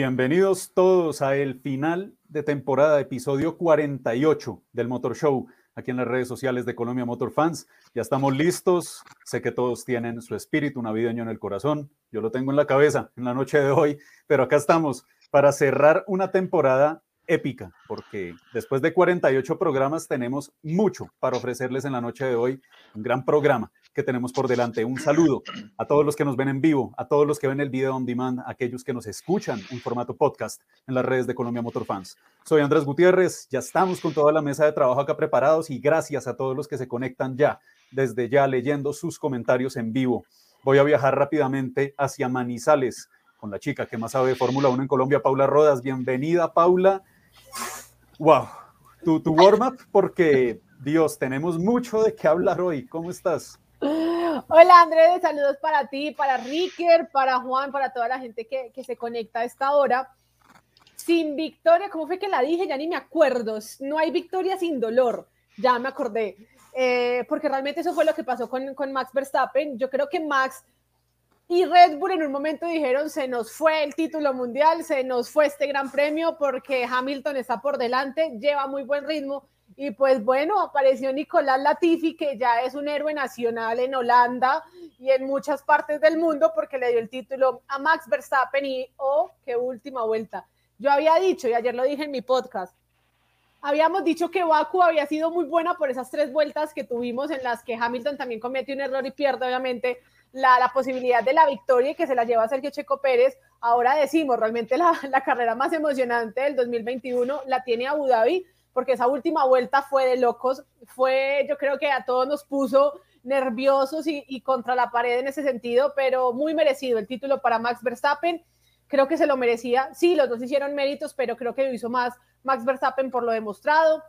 Bienvenidos todos a el final de temporada, episodio 48 del Motor Show, aquí en las redes sociales de Colombia Motor Fans. Ya estamos listos. Sé que todos tienen su espíritu navideño en el corazón. Yo lo tengo en la cabeza en la noche de hoy, pero acá estamos para cerrar una temporada épica, porque después de 48 programas tenemos mucho para ofrecerles en la noche de hoy, un gran programa que tenemos por delante. Un saludo a todos los que nos ven en vivo, a todos los que ven el video on demand, a aquellos que nos escuchan en formato podcast en las redes de Colombia Motor Fans. Soy Andrés Gutiérrez, ya estamos con toda la mesa de trabajo acá preparados y gracias a todos los que se conectan ya, desde ya leyendo sus comentarios en vivo. Voy a viajar rápidamente hacia Manizales con la chica que más sabe de Fórmula 1 en Colombia, Paula Rodas. Bienvenida, Paula. Wow, tu, tu warm-up, porque Dios, tenemos mucho de qué hablar hoy. ¿Cómo estás? Hola Andrés, saludos para ti, para Ricker, para Juan, para toda la gente que, que, se conecta a esta hora. Sin victoria, ¿cómo fue que la dije? Ya ni me acuerdo. No hay victoria sin dolor. Ya me acordé. Eh, porque realmente eso fue lo que pasó con, con Max Verstappen. Yo creo que Max y Red Bull en un momento dijeron, se nos fue el título mundial, se nos fue este gran premio porque Hamilton está por delante, lleva muy buen ritmo. Y pues bueno, apareció Nicolás Latifi, que ya es un héroe nacional en Holanda y en muchas partes del mundo porque le dio el título a Max Verstappen y, oh, qué última vuelta. Yo había dicho, y ayer lo dije en mi podcast, habíamos dicho que Baku había sido muy buena por esas tres vueltas que tuvimos en las que Hamilton también cometió un error y pierde obviamente la, posibilidad de la victoria y que se la lleva Sergio Checo Pérez. Ahora decimos, realmente la, la carrera más emocionante del 2021 la tiene Abu Dhabi porque esa última vuelta fue de locos, fue, yo creo que a todos nos puso nerviosos y, y, contra la pared en ese sentido, pero muy merecido el título para Max Verstappen, creo que se lo merecía, sí, los dos hicieron méritos, pero creo que lo hizo más Max Verstappen por lo demostrado,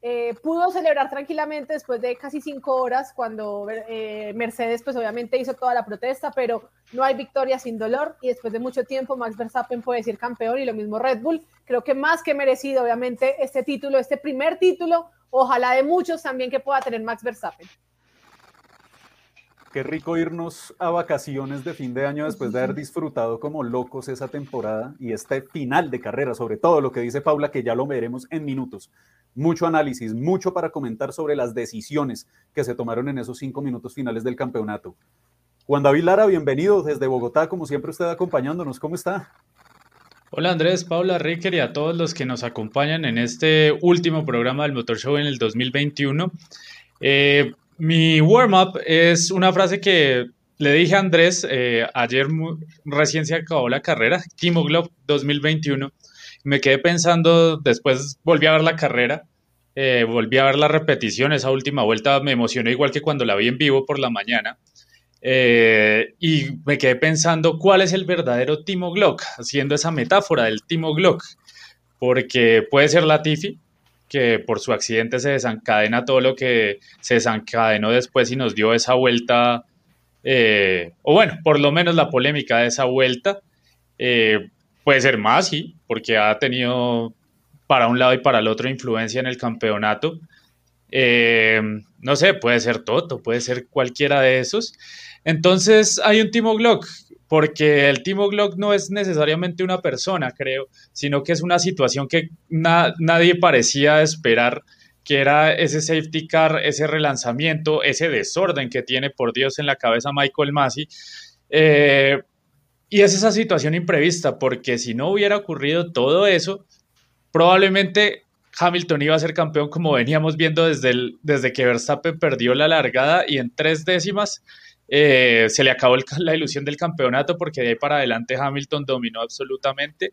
eh, pudo celebrar tranquilamente después de casi cinco horas cuando eh, Mercedes pues obviamente hizo toda la protesta, pero no hay victoria sin dolor y después de mucho tiempo Max Verstappen puede decir campeón y lo mismo Red Bull. Creo que más que merecido obviamente este título, este primer título, ojalá de muchos también que pueda tener Max Verstappen. Qué rico irnos a vacaciones de fin de año después de haber disfrutado como locos esa temporada y este final de carrera, sobre todo lo que dice Paula, que ya lo veremos en minutos mucho análisis, mucho para comentar sobre las decisiones que se tomaron en esos cinco minutos finales del campeonato. Juan David Lara, bienvenido desde Bogotá, como siempre usted acompañándonos. ¿Cómo está? Hola Andrés, Paula, Ricker y a todos los que nos acompañan en este último programa del Motor Show en el 2021. Eh, mi warm-up es una frase que le dije a Andrés eh, ayer recién se acabó la carrera, Timo Glock 2021 me quedé pensando, después volví a ver la carrera, eh, volví a ver la repetición, esa última vuelta me emocionó igual que cuando la vi en vivo por la mañana. Eh, y me quedé pensando cuál es el verdadero Timo Glock, haciendo esa metáfora del Timo Glock, porque puede ser Latifi, que por su accidente se desencadena todo lo que se desencadenó después y nos dio esa vuelta, eh, o bueno, por lo menos la polémica de esa vuelta. Puede ser más, porque ha tenido para un lado y para el otro influencia en el campeonato. Eh, no sé, puede ser Toto, puede ser cualquiera de esos. Entonces hay un Timo Glock, porque el Timo Glock no es necesariamente una persona, creo, sino que es una situación que nadie parecía esperar, que era ese safety car, ese relanzamiento, ese desorden que tiene, por Dios, en la cabeza Michael Masi. Eh, y es esa situación imprevista, porque si no hubiera ocurrido todo eso, probablemente Hamilton iba a ser campeón como veníamos viendo desde, el, desde que Verstappen perdió la largada y en tres décimas eh, se le acabó la ilusión del campeonato porque de ahí para adelante Hamilton dominó absolutamente.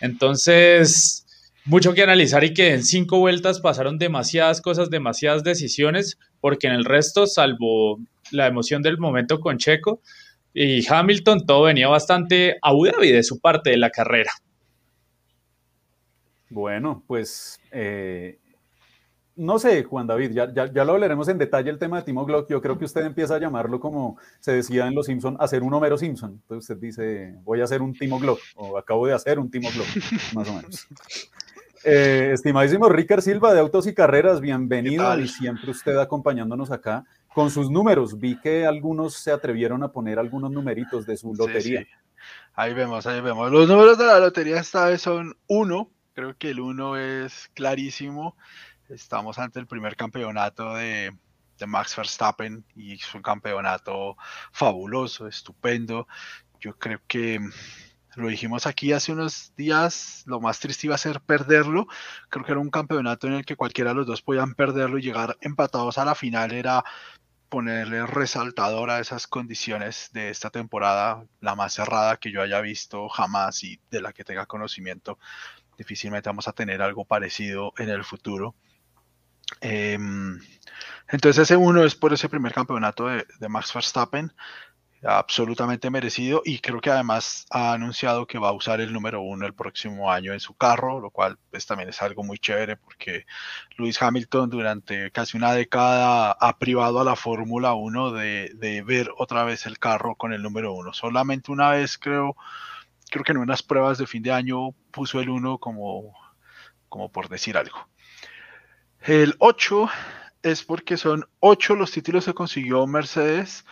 Entonces, mucho que analizar y que en cinco vueltas pasaron demasiadas cosas, demasiadas decisiones, porque en el resto, salvo la emoción del momento con Checo, y Hamilton todo venía bastante a Dhabi de su parte de la carrera. Bueno, pues eh, no sé, Juan David, ya, ya, lo hablaremos en detalle el tema de Timo Glock. Yo creo que usted empieza a llamarlo como se decía en Los Simpson, hacer un Homero Simpson. Entonces usted dice, voy a hacer un Timo Glock, o acabo de hacer un Timo Glock, más o menos. Eh, estimadísimo Ricker Silva de Autos y Carreras, bienvenido y siempre usted acompañándonos acá con sus números. Vi que algunos se atrevieron a poner algunos numeritos de su lotería. Ahí vemos, ahí vemos. Los números de la lotería esta vez son uno. Creo que el uno es clarísimo. Estamos ante el primer campeonato de, de Max Verstappen y es un campeonato fabuloso, estupendo. Yo creo que lo dijimos aquí hace unos días, lo más triste iba a ser perderlo. Creo que era un campeonato en el que cualquiera de los dos podían perderlo y llegar empatados a la final era ponerle resaltador a esas condiciones de esta temporada, la más cerrada que yo haya visto jamás y de la que tenga conocimiento. Difícilmente vamos a tener algo parecido en el futuro. Em, entonces ese uno es por ese primer campeonato de, de Max Verstappen absolutamente merecido y creo que además ha anunciado que va a usar el número uno el próximo año en su carro, lo cual pues también es algo muy chévere porque Lewis Hamilton durante casi una década ha privado a la Fórmula 1 de, de, ver otra vez el carro con el número uno. Solamente una vez creo, creo que en unas pruebas de fin de año puso el uno como, como por decir algo. El 8 es porque son 8 los títulos que consiguió Mercedes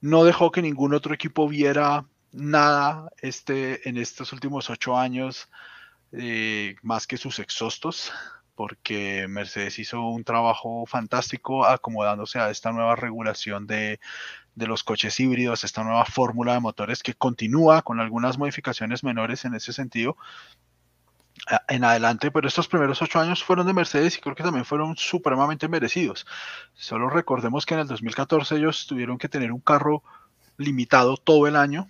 no dejó que ningún otro equipo viera nada este, en estos últimos ocho años, eh, más que sus exhaustos, porque Mercedes hizo un trabajo fantástico acomodándose a esta nueva regulación de, de los coches híbridos, esta nueva fórmula de motores que continúa con algunas modificaciones menores en ese sentido, en adelante, pero estos primeros ocho años fueron de Mercedes y creo que también fueron supremamente merecidos. Solo recordemos que en el 2014 ellos tuvieron que tener un carro limitado todo el año.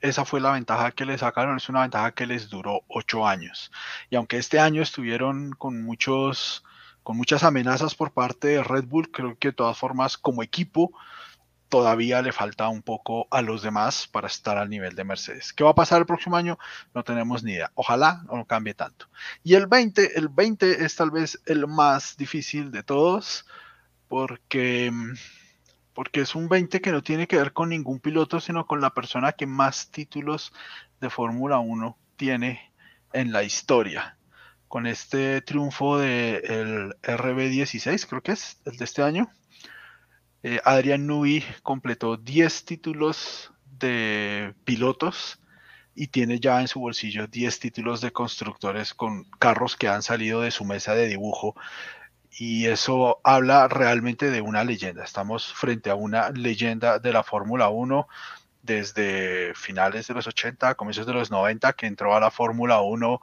Esa fue la ventaja que les sacaron, es una ventaja que les duró ocho años. Y aunque este año estuvieron con muchos, con muchas amenazas por parte de Red Bull, creo que de todas formas como equipo todavía le falta un poco a los demás para estar al nivel de Mercedes. ¿Qué va a pasar el próximo año? No tenemos ni idea. Ojalá no cambie tanto. Y el 20, el 20 es tal vez el más difícil de todos porque porque es un 20 que no tiene que ver con ningún piloto, sino con la persona que más títulos de Fórmula 1 tiene en la historia. Con este triunfo del RB16, creo que es el de este año, eh, Adrian Nui completó 10 títulos de pilotos y tiene ya en su bolsillo 10 títulos de constructores con carros que han salido de su mesa de dibujo. Y eso habla realmente de una leyenda. Estamos frente a una leyenda de la Fórmula 1 desde finales de los 80, comienzos de los 90, que entró a la Fórmula 1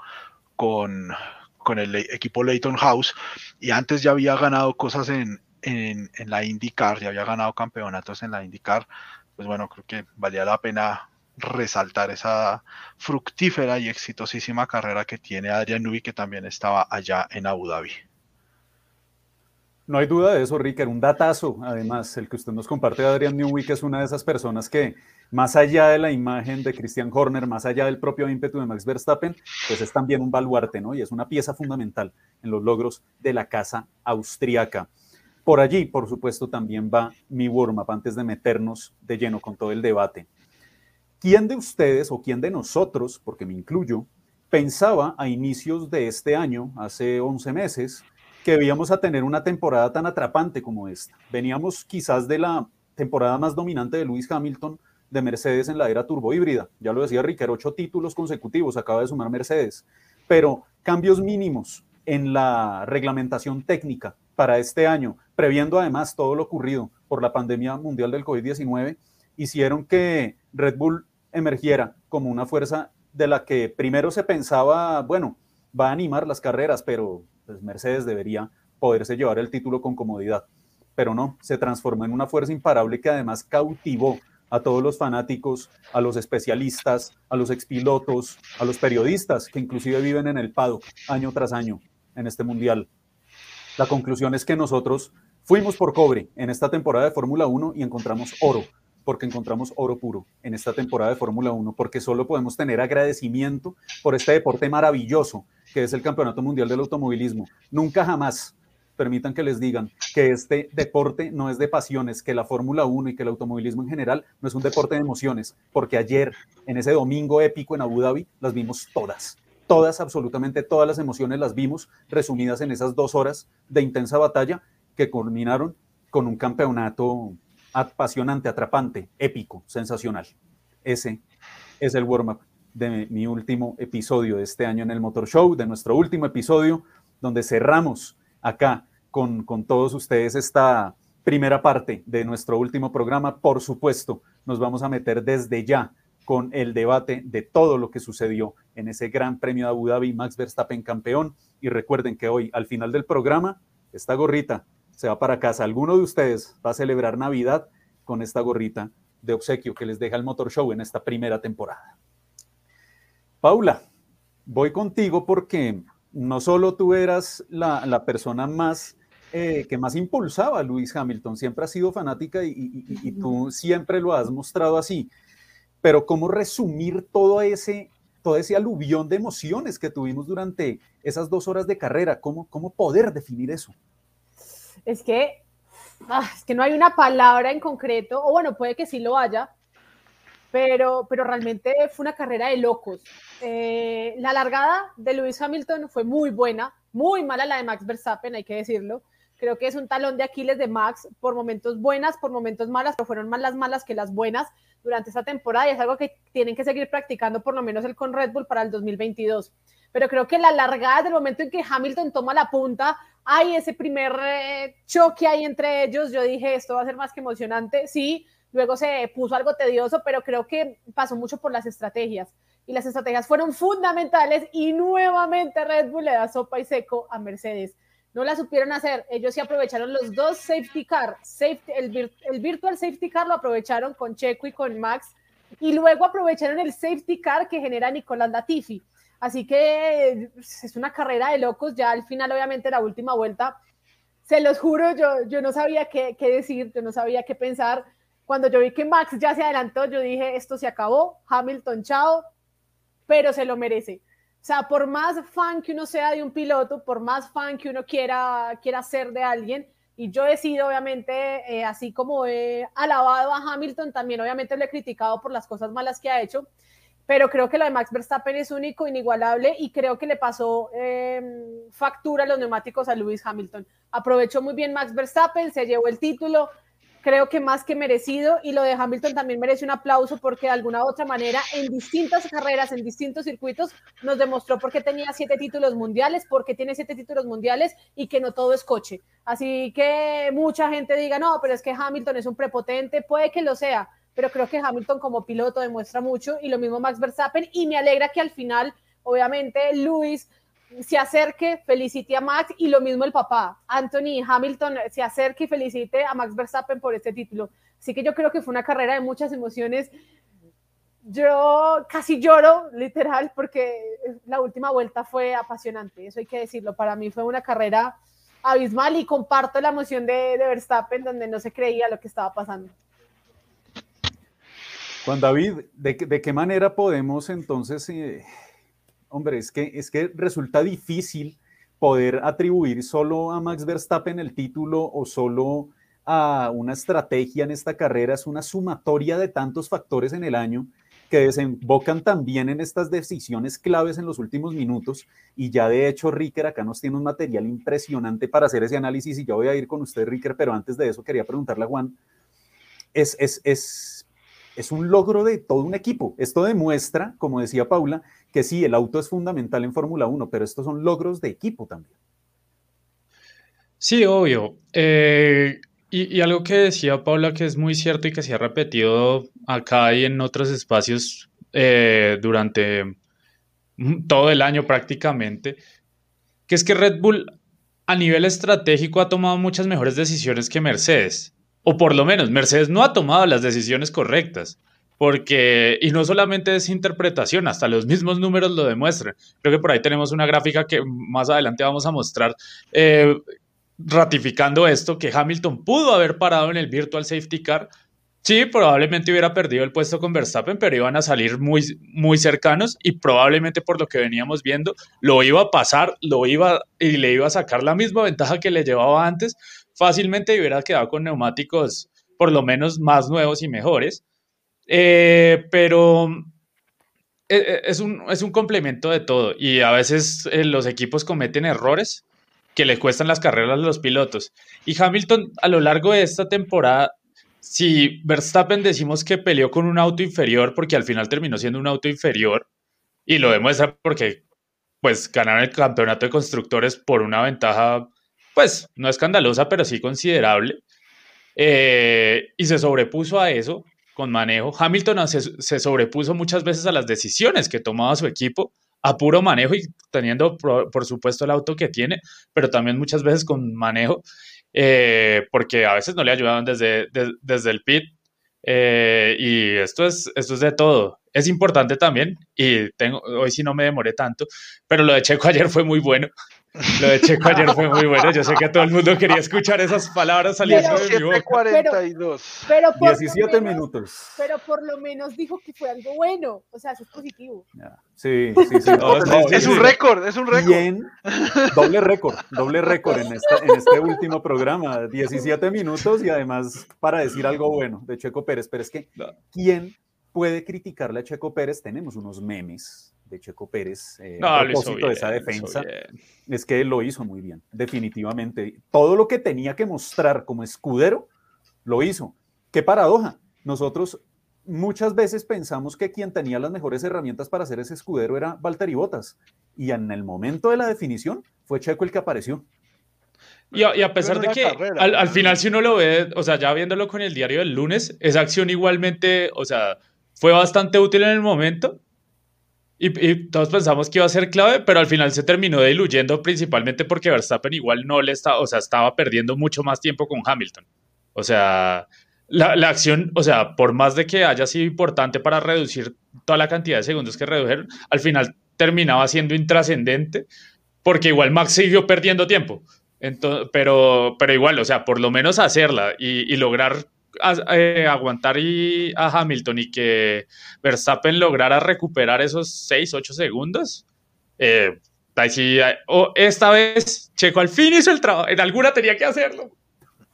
con, con el equipo Leighton House y antes ya había ganado cosas en, en, la IndyCar, ya había ganado campeonatos en la IndyCar, pues bueno, creo que valía la pena resaltar esa fructífera y exitosísima carrera que tiene Adrian Newey, que también estaba allá en Abu Dhabi. No hay duda de eso, Ricker. Un datazo, además, el que usted nos comparte de Adrian Newey, que es una de esas personas que, más allá de la imagen de Christian Horner, más allá del propio ímpetu de Max Verstappen, pues es también un baluarte, ¿no? Y es una pieza fundamental en los logros de la casa austríaca. Por allí, por supuesto, también va mi warm-up antes de meternos de lleno con todo el debate. ¿Quién de ustedes o quién de nosotros, porque me incluyo, pensaba a inicios de este año, hace 11 meses, que íbamos a tener una temporada tan atrapante como esta? Veníamos quizás de la temporada más dominante de Lewis Hamilton de Mercedes en la era turbo híbrida. Ya lo decía Ricker, ocho títulos consecutivos acaba de sumar Mercedes, pero cambios mínimos en la reglamentación técnica para este año, previendo además todo lo ocurrido por la pandemia mundial del COVID-19, hicieron que Red Bull emergiera como una fuerza de la que primero se pensaba, bueno, va a animar las carreras, pero pues, Mercedes debería poderse llevar el título con comodidad. Pero no, se transformó en una fuerza imparable que además cautivó a todos los fanáticos, a los especialistas, a los expilotos, a los periodistas que inclusive viven en el PADO año tras año en este mundial. La conclusión es que nosotros fuimos por cobre en esta temporada de Fórmula 1 y encontramos oro, porque encontramos oro puro en esta temporada de Fórmula 1, porque solo podemos tener agradecimiento por este deporte maravilloso que es el Campeonato Mundial del Automovilismo. Nunca jamás permitan que les digan que este deporte no es de pasiones, que la Fórmula 1 y que el automovilismo en general no es un deporte de emociones, porque ayer, en ese domingo épico en Abu Dhabi, las vimos todas todas, absolutamente todas las emociones las vimos resumidas en esas dos horas de intensa batalla que culminaron con un campeonato apasionante, atrapante, épico, sensacional. Ese es el warm-up de mi último episodio de este año en el Motor Show, de nuestro último episodio, donde cerramos acá con, con todos ustedes esta primera parte de nuestro último programa. Por supuesto, nos vamos a meter desde ya con el debate de todo lo que sucedió en ese Gran Premio de Abu Dhabi, Max Verstappen campeón. Y recuerden que hoy, al final del programa, esta gorrita se va para casa. Alguno de ustedes va a celebrar Navidad con esta gorrita de obsequio que les deja el Motor Show en esta primera temporada. Paula, voy contigo porque no solo tú eras la, persona más eh, que más impulsaba a Luis Hamilton, siempre has sido fanática y, tú siempre lo has mostrado así, pero ¿cómo resumir todo ese, todo ese aluvión de emociones que tuvimos durante esas dos horas de carrera? ¿Cómo, cómo poder definir eso? Es que Ah, es que no hay una palabra en concreto, o bueno, puede que sí lo haya, pero, pero realmente fue una carrera de locos. Eh, la largada de Lewis Hamilton fue muy buena, muy mala la de Max Verstappen, hay que decirlo. Creo que es un talón de Aquiles de Max, por momentos buenas, por momentos malas, pero fueron más las malas que las buenas durante esta temporada y es algo que tienen que seguir practicando por lo menos el con Red Bull para el 2022. Pero creo que la largada del momento en que Hamilton toma la punta, hay ese primer eh, choque ahí entre ellos, yo dije, esto va a ser más que emocionante, sí, luego se puso algo tedioso, pero creo que pasó mucho por las estrategias. Y las estrategias fueron fundamentales y nuevamente Red Bull le da sopa y seco a Mercedes. No la supieron hacer. Ellos sí aprovecharon los dos safety car. Safety, el, virtual safety car lo aprovecharon con Checo y con Max. Y luego aprovecharon el safety car que genera Nicolás Latifi. Así que es una carrera de locos. Ya al final, obviamente, la última vuelta, se los juro, yo, yo no sabía qué, qué decir, yo no sabía qué pensar. Cuando yo vi que Max ya se adelantó, yo dije, esto se acabó, Hamilton, chao, pero se lo merece. O sea, por más fan que uno sea de un piloto, por más fan que uno quiera, quiera ser de alguien, y yo he sido, obviamente, eh, así como he alabado a Hamilton, también obviamente lo he criticado por las cosas malas que ha hecho, pero creo que lo de Max Verstappen es único, inigualable y creo que le pasó em, factura a los neumáticos a Lewis Hamilton. Aprovechó muy bien Max Verstappen, se llevó el título, creo que más que merecido y lo de Hamilton también merece un aplauso porque de alguna u otra manera en distintas carreras, en distintos circuitos nos demostró por qué tenía siete títulos mundiales, por qué tiene siete títulos mundiales y que no todo es coche. Así que mucha gente diga, no, pero es que Hamilton es un prepotente, puede que lo sea, pero creo que Hamilton como piloto demuestra mucho y lo mismo Max Verstappen y me alegra que al final, obviamente, Luis se acerque, felicite a Max y lo mismo el papá, Anthony Hamilton, se acerque y felicite a Max Verstappen por este título. Así que yo creo que fue una carrera de muchas emociones. Yo casi lloro, literal, porque la última vuelta fue apasionante, eso hay que decirlo. Para mí fue una carrera abismal y comparto la emoción de, de Verstappen donde no se creía lo que estaba pasando. Juan David, ¿de, qué manera podemos entonces, eh, hombre, es que, es que resulta difícil poder atribuir solo a Max Verstappen el título o solo a una estrategia en esta carrera, es una sumatoria de tantos factores en el año que desembocan también en estas decisiones claves en los últimos minutos. Y ya de hecho, Ricker acá nos tiene un material impresionante para hacer ese análisis y yo voy a ir con usted, Ricker, pero antes de eso quería preguntarle a Juan, es, es, es es un logro de todo un equipo. Esto demuestra, como decía Paula, que sí, el auto es fundamental en Fórmula 1, pero estos son logros de equipo también. Sí, obvio. Eh, y, algo que decía Paula que es muy cierto y que se ha repetido acá y en otros espacios eh, durante todo el año prácticamente, que es que Red Bull a nivel estratégico ha tomado muchas mejores decisiones que Mercedes o por lo menos Mercedes no ha tomado las decisiones correctas. Porque, y no solamente es interpretación, hasta los mismos números lo demuestran. Creo que por ahí tenemos una gráfica que más adelante vamos a mostrar eh, ratificando esto, que Hamilton pudo haber parado en el Virtual Safety Car. Sí, probablemente hubiera perdido el puesto con Verstappen, pero iban a salir muy, muy cercanos y probablemente por lo que veníamos viendo, lo iba a pasar, lo iba y le iba a sacar la misma ventaja que le llevaba antes, fácilmente hubiera quedado con neumáticos por lo menos más nuevos y mejores. Eh, pero eh, eh, es un, es un, complemento de todo y a veces los equipos cometen errores que le cuestan las carreras a los pilotos. Y Hamilton a lo largo de esta temporada si Verstappen decimos que peleó con un auto inferior, porque al final terminó siendo un auto inferior, y lo demuestra porque pues ganaron el campeonato de constructores por una ventaja, pues no escandalosa, pero sí considerable. Eh, y se sobrepuso a eso con manejo. Hamilton se, sobrepuso muchas veces a las decisiones que tomaba su equipo a puro manejo y teniendo, por, supuesto, el auto que tiene, pero también muchas veces con manejo, eh, porque a veces no le ayudaban desde, desde el pit. Eh, y esto es, esto es de todo. Es importante también, y tengo, hoy sí no me demoré tanto, pero lo de Checo ayer fue muy bueno. Lo de Checo ayer fue muy bueno. Yo sé que todo el mundo quería escuchar esas palabras saliendo de mi boca. 42. Pero, 17 minutos. Pero por lo menos dijo que fue algo bueno. O sea, eso es positivo. Sí, sí, sí. es un récord, es un récord. Bien, doble récord, doble récord en este, en este último programa. 17 minutos y además para decir algo bueno de Checo Pérez. Pero es que, ¿quién puede criticarle a Checo Pérez? Tenemos unos memes de Checo Pérez eh, a propósito de esa defensa, es que él lo hizo muy bien, definitivamente. Todo lo que tenía que mostrar como escudero, lo hizo. Qué paradoja. Nosotros muchas veces pensamos que quien tenía las mejores herramientas para hacer ese escudero era Valtteri Bottas. Y en el momento de la definición fue Checo el que apareció. Y a, pesar de que al, al, final si uno lo ve, o sea, ya viéndolo con el diario del lunes, esa acción igualmente, o sea, fue bastante útil en el momento, y, todos pensamos que iba a ser clave, pero al final se terminó diluyendo principalmente porque Verstappen igual no le estaba, o sea, estaba perdiendo mucho más tiempo con Hamilton. O sea, la, la, acción, o sea, por más de que haya sido importante para reducir toda la cantidad de segundos que redujeron, al final terminaba siendo intrascendente porque igual Max siguió perdiendo tiempo. Entonces, pero, pero igual, o sea, por lo menos hacerla y, y lograr eh, aguantar y, a Hamilton y que Verstappen lograra recuperar esos 6, 8 segundos, eh, esta vez Checo al fin hizo el trabajo, en alguna tenía que hacerlo.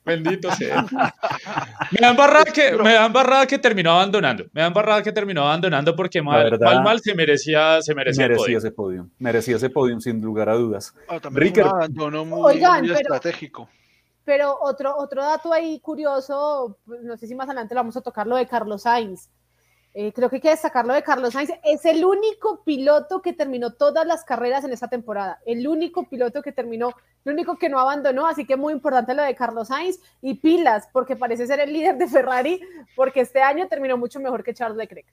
Bendito sea. Me dan barrada que, me dan barrada que terminó abandonando. Me dan barrada que terminó abandonando porque mal, mal, mal, se merecía, se merecía, merecía ese podio. Merecía ese podio sin lugar a dudas. Oh, Ricker. muy, estratégico. Pero otro, otro dato ahí curioso, no sé si más adelante lo vamos a tocar, lo de Carlos Sainz. Eh, creo que hay que destacar lo de Carlos Sainz. Es el único piloto que terminó todas las carreras en esta temporada. El único piloto que terminó, el único que no abandonó. Así que muy importante lo de Carlos Sainz. Y pilas, porque parece ser el líder de Ferrari, porque este año terminó mucho mejor que Charles Leclerc.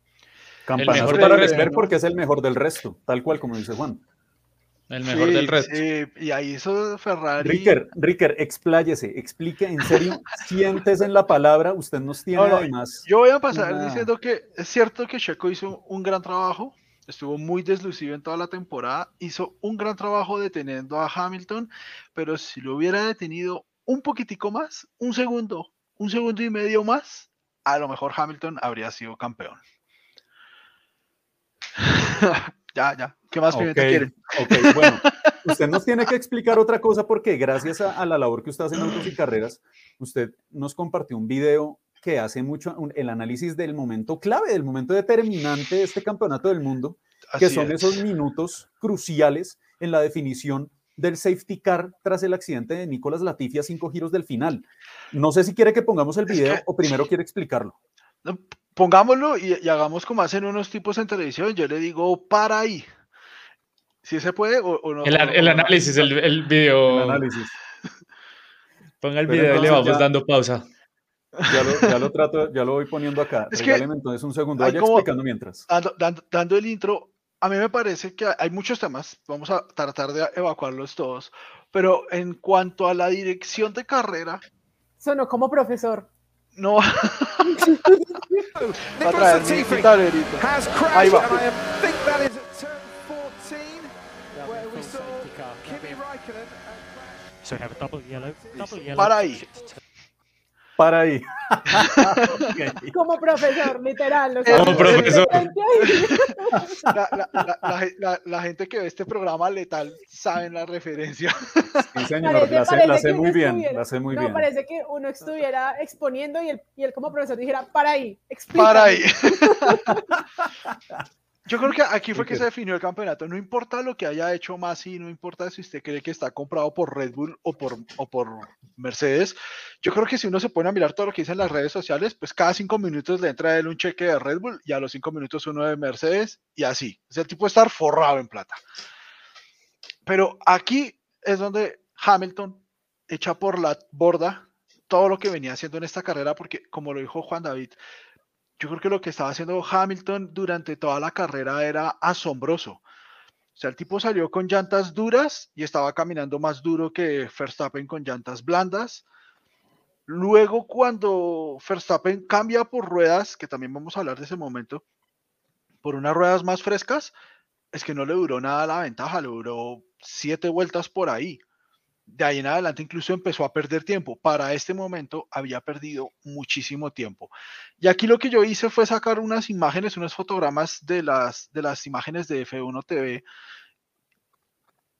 Campanazo el mejor para porque es el mejor del resto, tal cual como dice Juan. El mejor del resto. Sí, y ahí hizo Ferrari. Ricker, Ricker, expláyese, explique en serio, sientes en la palabra, usted nos tiene además. Yo voy a pasar diciendo que es cierto que Checo hizo un gran trabajo, estuvo muy deslucido en toda la temporada, hizo un gran trabajo deteniendo a Hamilton, pero si lo hubiera detenido un poquitico más, un segundo, un segundo y medio más, a lo mejor Hamilton habría sido campeón. ya, ya. ¿Qué más okay, quieren? Ok, bueno, usted nos tiene que explicar otra cosa porque gracias a, la labor que usted hace en Autos y Carreras, usted nos compartió un video que hace mucho el análisis del momento clave, del momento determinante de este campeonato del mundo, que son esos minutos cruciales en la definición del safety car tras el accidente de Nicolás Latifi a cinco giros del final. No sé si quiere que pongamos el video o primero quiere explicarlo. Pongámoslo y, y, hagamos como hacen unos tipos en televisión. Yo le digo para ahí. Si se puede o, no. El, análisis, el, el, video. El análisis. Ponga el video y le vamos dando pausa. Ya lo, ya lo, trato, ya lo voy poniendo acá. Es Regáleme entonces un segundo, vaya explicando mientras. Dando, dando, el intro, a mí me parece que hay muchos temas, vamos a tratar de evacuarlos todos, pero en cuanto a la dirección de carrera... Sonó como profesor. No. va a. Para ahí. Para ahí. Como profesor, literal. Como profesor. La, gente que ve este programa letal sabe la referencia. Sí, señor, la, sé, muy bien. La sé muy no, parece que uno estuviera exponiendo y él, y como profesor dijera, para ahí. Para ahí. Yo creo que aquí fue que se definió el campeonato. No importa lo que haya hecho Masi, no importa si usted cree que está comprado por Red Bull o por, o por Mercedes. Yo creo que si uno se pone a mirar todo lo que dicen las redes sociales, pues cada cinco minutos le entra a él un cheque de Red Bull y a los cinco minutos uno de Mercedes y así. Es el tipo de estar forrado en plata. Pero aquí es donde Hamilton echa por la borda todo lo que venía haciendo en esta carrera, porque como lo dijo Juan David, yo creo que lo que estaba haciendo Hamilton durante toda la carrera era asombroso. O sea, el tipo salió con llantas duras y estaba caminando más duro que Verstappen con llantas blandas. Luego, cuando Verstappen cambia por ruedas, que también vamos a hablar de ese momento, por unas ruedas más frescas, es que no le duró nada la ventaja, le duró siete vueltas por ahí de ahí en adelante incluso empezó a perder tiempo. Para este momento había perdido muchísimo tiempo. Y aquí lo que yo hice fue sacar unas imágenes, unos fotogramas de las, de las imágenes de F1 TV.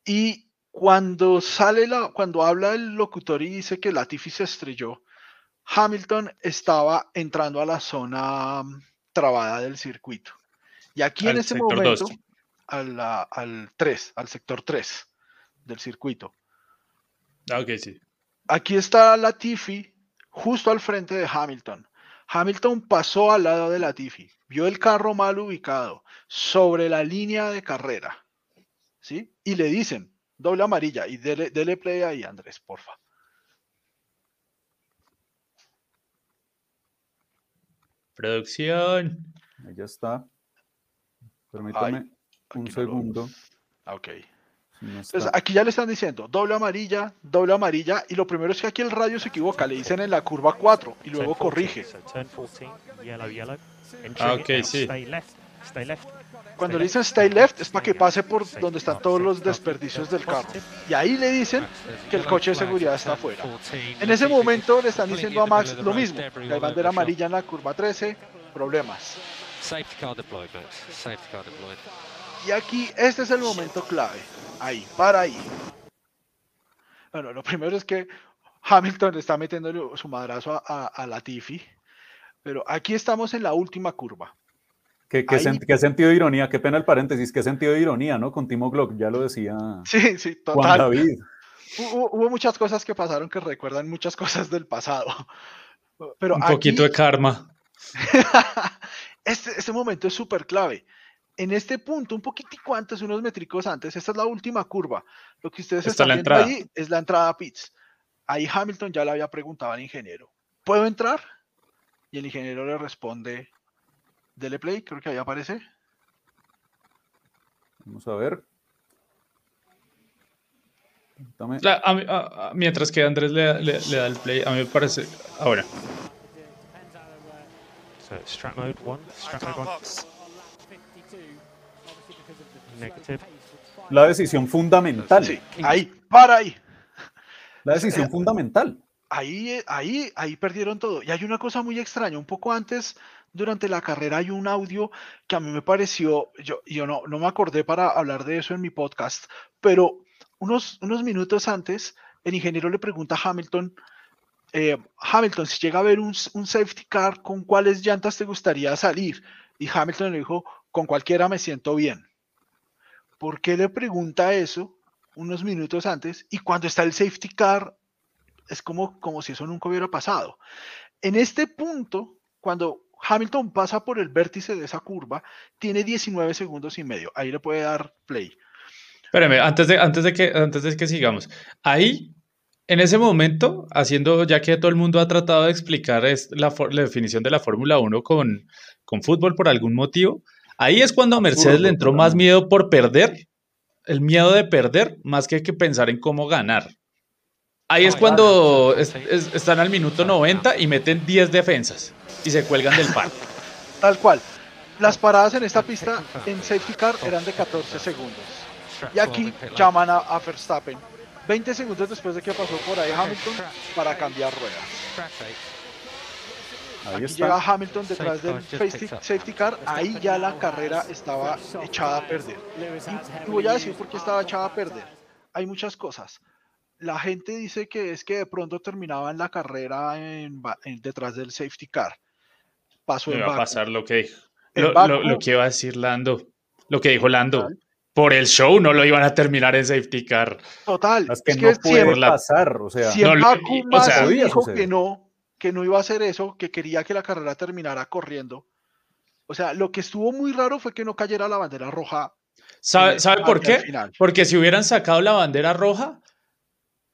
Y cuando sale la, cuando habla el locutor y dice que Latifi se estrelló, Hamilton estaba entrando a la zona mm, trabada del circuito. Y aquí en ese momento, al, al 3, al sector 3 del circuito. Ah, ok, sí. Aquí está Latifi justo al frente de Hamilton. Hamilton pasó al lado de Latifi, vio el carro mal ubicado sobre la línea de carrera. ¿Sí? Y le dicen, doble amarilla, y dele, play ahí, Andrés, porfa. Producción. Ahí ya está. Permítame un segundo. Ok. Entonces, aquí ya le están diciendo doble amarilla, doble amarilla, y lo primero es que aquí el radio se equivoca, le dicen en la curva 4 y luego corrige. Ah, ok, sí. Cuando le dicen stay left es para que pase por donde están todos los desperdicios del carro. Y ahí le dicen que el coche de seguridad está afuera. En ese momento le están diciendo a Max lo mismo. La bandera amarilla en la curva 13, problemas. Y aquí este es el momento clave ahí, para ahí. Bueno, lo primero es que Hamilton está metiendo su madrazo a, a, Latifi, pero aquí estamos en la última curva. ¿Qué, sentido de ironía? Qué pena el paréntesis, qué sentido de ironía, ¿no? Con Timo Glock, ya lo decía sí, sí, total. Juan David. Hubo, muchas cosas que pasaron que recuerdan muchas cosas del pasado. Pero Un poquito de karma. este, este momento es súper clave en este punto, un poquitico antes, unos métricos antes, esta es la última curva. Lo que ustedes están viendo ahí es la entrada a pits. Ahí Hamilton ya le había preguntado al ingeniero, ¿puedo entrar? Y el ingeniero le responde, dele play, creo que ahí aparece. Vamos a ver. mientras que Andrés le, da el play, a mí me parece. Ahora. mode la decisión fundamental. Sí, ahí, para ahí. La decisión fundamental. Ahí, ahí, ahí perdieron todo. Y hay una cosa muy extraña. Un poco antes, durante la carrera, hay un audio que a mí me pareció, yo, yo no, no me acordé para hablar de eso en mi podcast, pero unos, unos minutos antes, el ingeniero le pregunta a Hamilton, eh, Hamilton, si llega a ver un, un, safety car, ¿con cuáles llantas te gustaría salir? Y Hamilton le dijo, con cualquiera me siento bien. ¿Por qué le pregunta eso unos minutos antes? Y cuando está el safety car, es como, como si eso nunca hubiera pasado. En este punto, cuando Hamilton pasa por el vértice de esa curva, tiene 19 segundos y medio. Ahí le puede dar play. Espérame, antes de, antes de, que, antes de que sigamos. Ahí, en ese momento, haciendo, ya que todo el mundo ha tratado de explicar es la, definición de la Fórmula 1 con, con fútbol por algún motivo, Ahí es cuando a Mercedes le entró más miedo por perder, el miedo de perder, más que, que pensar en cómo ganar. Ahí es cuando están al minuto 90 y meten 10 defensas y se cuelgan del parque. Tal cual. Las paradas en esta pista en safety car eran de 14 segundos. Y aquí llaman a, a Verstappen 20 segundos después de que pasó por ahí Hamilton para cambiar ruedas. Ahí llega Hamilton detrás del safety, car, ahí ya la carrera estaba echada a perder. Y, voy a decir por qué estaba echada a perder. Hay muchas cosas. La gente dice que es que de pronto terminaba en la carrera detrás del safety car. Pasó Me va a pasar lo que, lo, que iba a decir Lando. lo que dijo Lando. Por el show no lo iban a terminar en safety car. Total. Es que, no puede pasar, o sea. Si no, o sea, dijo que no, que no iba a hacer eso, que quería que la carrera terminara corriendo. O sea, lo que estuvo muy raro fue que no cayera la bandera roja. ¿Sabe, ¿sabe por qué? Porque si hubieran sacado la bandera roja,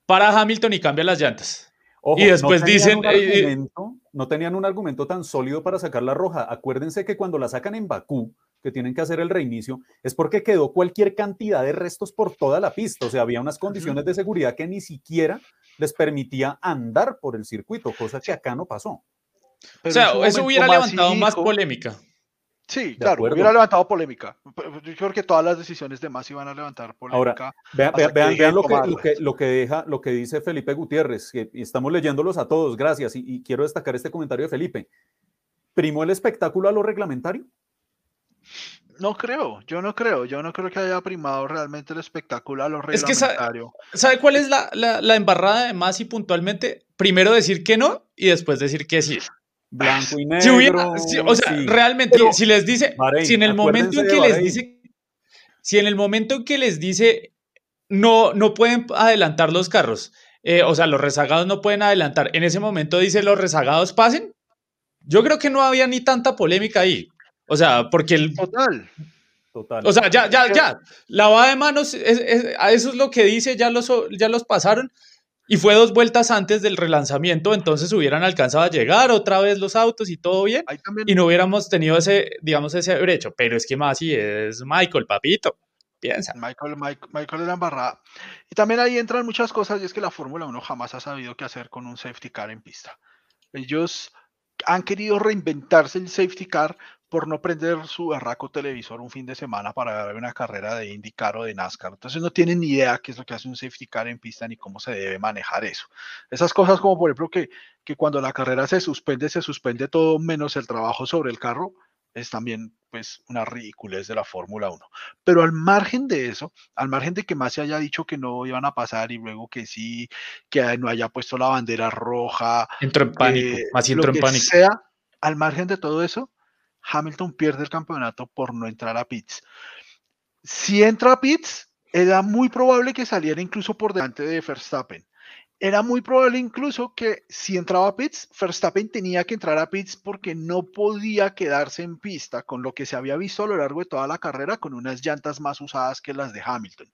para Hamilton y cambia las llantas. y después dicen... Eh, no tenían un argumento tan sólido para sacar la roja. Acuérdense que cuando la sacan en Bakú, que tienen que hacer el reinicio, es porque quedó cualquier cantidad de restos por toda la pista. O sea, había unas condiciones de seguridad que ni siquiera les permitía andar por el circuito, cosa que acá no pasó. o sea, eso hubiera levantado más polémica. Sí, claro, hubiera levantado polémica. Yo creo que todas las decisiones de más iban a levantar polémica. Ahora, vean, vean, lo, que, lo, que, deja, lo que dice Felipe Gutiérrez, y estamos leyéndolos a todos, gracias, y, quiero destacar este comentario de Felipe. ¿Primó el espectáculo a lo reglamentario? No creo, yo no creo, yo no creo que haya primado realmente el espectáculo a lo reglamentario. Es que sabe, cuál es la, la, la embarrada de más y puntualmente? Primero decir que no y después decir que sí blanco y negro. o sea, realmente, si les dice, si en el momento en que les dice, si en el momento en que les dice, no, no pueden adelantar los carros, eh, o sea, los rezagados no pueden adelantar, en ese momento dice, los rezagados pasen, yo creo que no había ni tanta polémica ahí. O sea, porque el... Total. Total. O sea, ya, ya, ya. Lavada de manos, eso es lo que dice, ya los, ya los pasaron. Y fue dos vueltas antes del relanzamiento, entonces hubieran alcanzado a llegar otra vez los autos y todo bien. Y no hubiéramos tenido ese, digamos, ese brecho. Pero es que Masi es Michael, papito. Piensa. Michael, Michael, Michael es la embarrada. Y también ahí entran muchas cosas y es que la Fórmula 1 jamás ha sabido qué hacer con un safety car en pista. Ellos han querido reinventarse el safety car por no prender su barraco televisor un fin de semana para ver una carrera de IndyCar o de NASCAR. Entonces no tienen ni idea qué es lo que hace un safety car en pista ni cómo se debe manejar eso. Esas cosas como por ejemplo que, que cuando la carrera se suspende, se suspende todo menos el trabajo sobre el carro, es también pues una ridiculez de la Fórmula 1. Pero al margen de eso, al margen de que más se haya dicho que no iban a pasar y luego que sí, que no haya puesto la bandera roja. Entró en pánico, más entró en pánico. Sea, al margen de todo eso, Hamilton pierde el campeonato por no entrar a pits. Si entra a pits, era muy probable que saliera incluso por delante de Verstappen. Era muy probable incluso que si entraba a pits, Verstappen tenía que entrar a pits porque no podía quedarse en pista con lo que se había visto a lo largo de toda la carrera con unas llantas más usadas que las de Hamilton.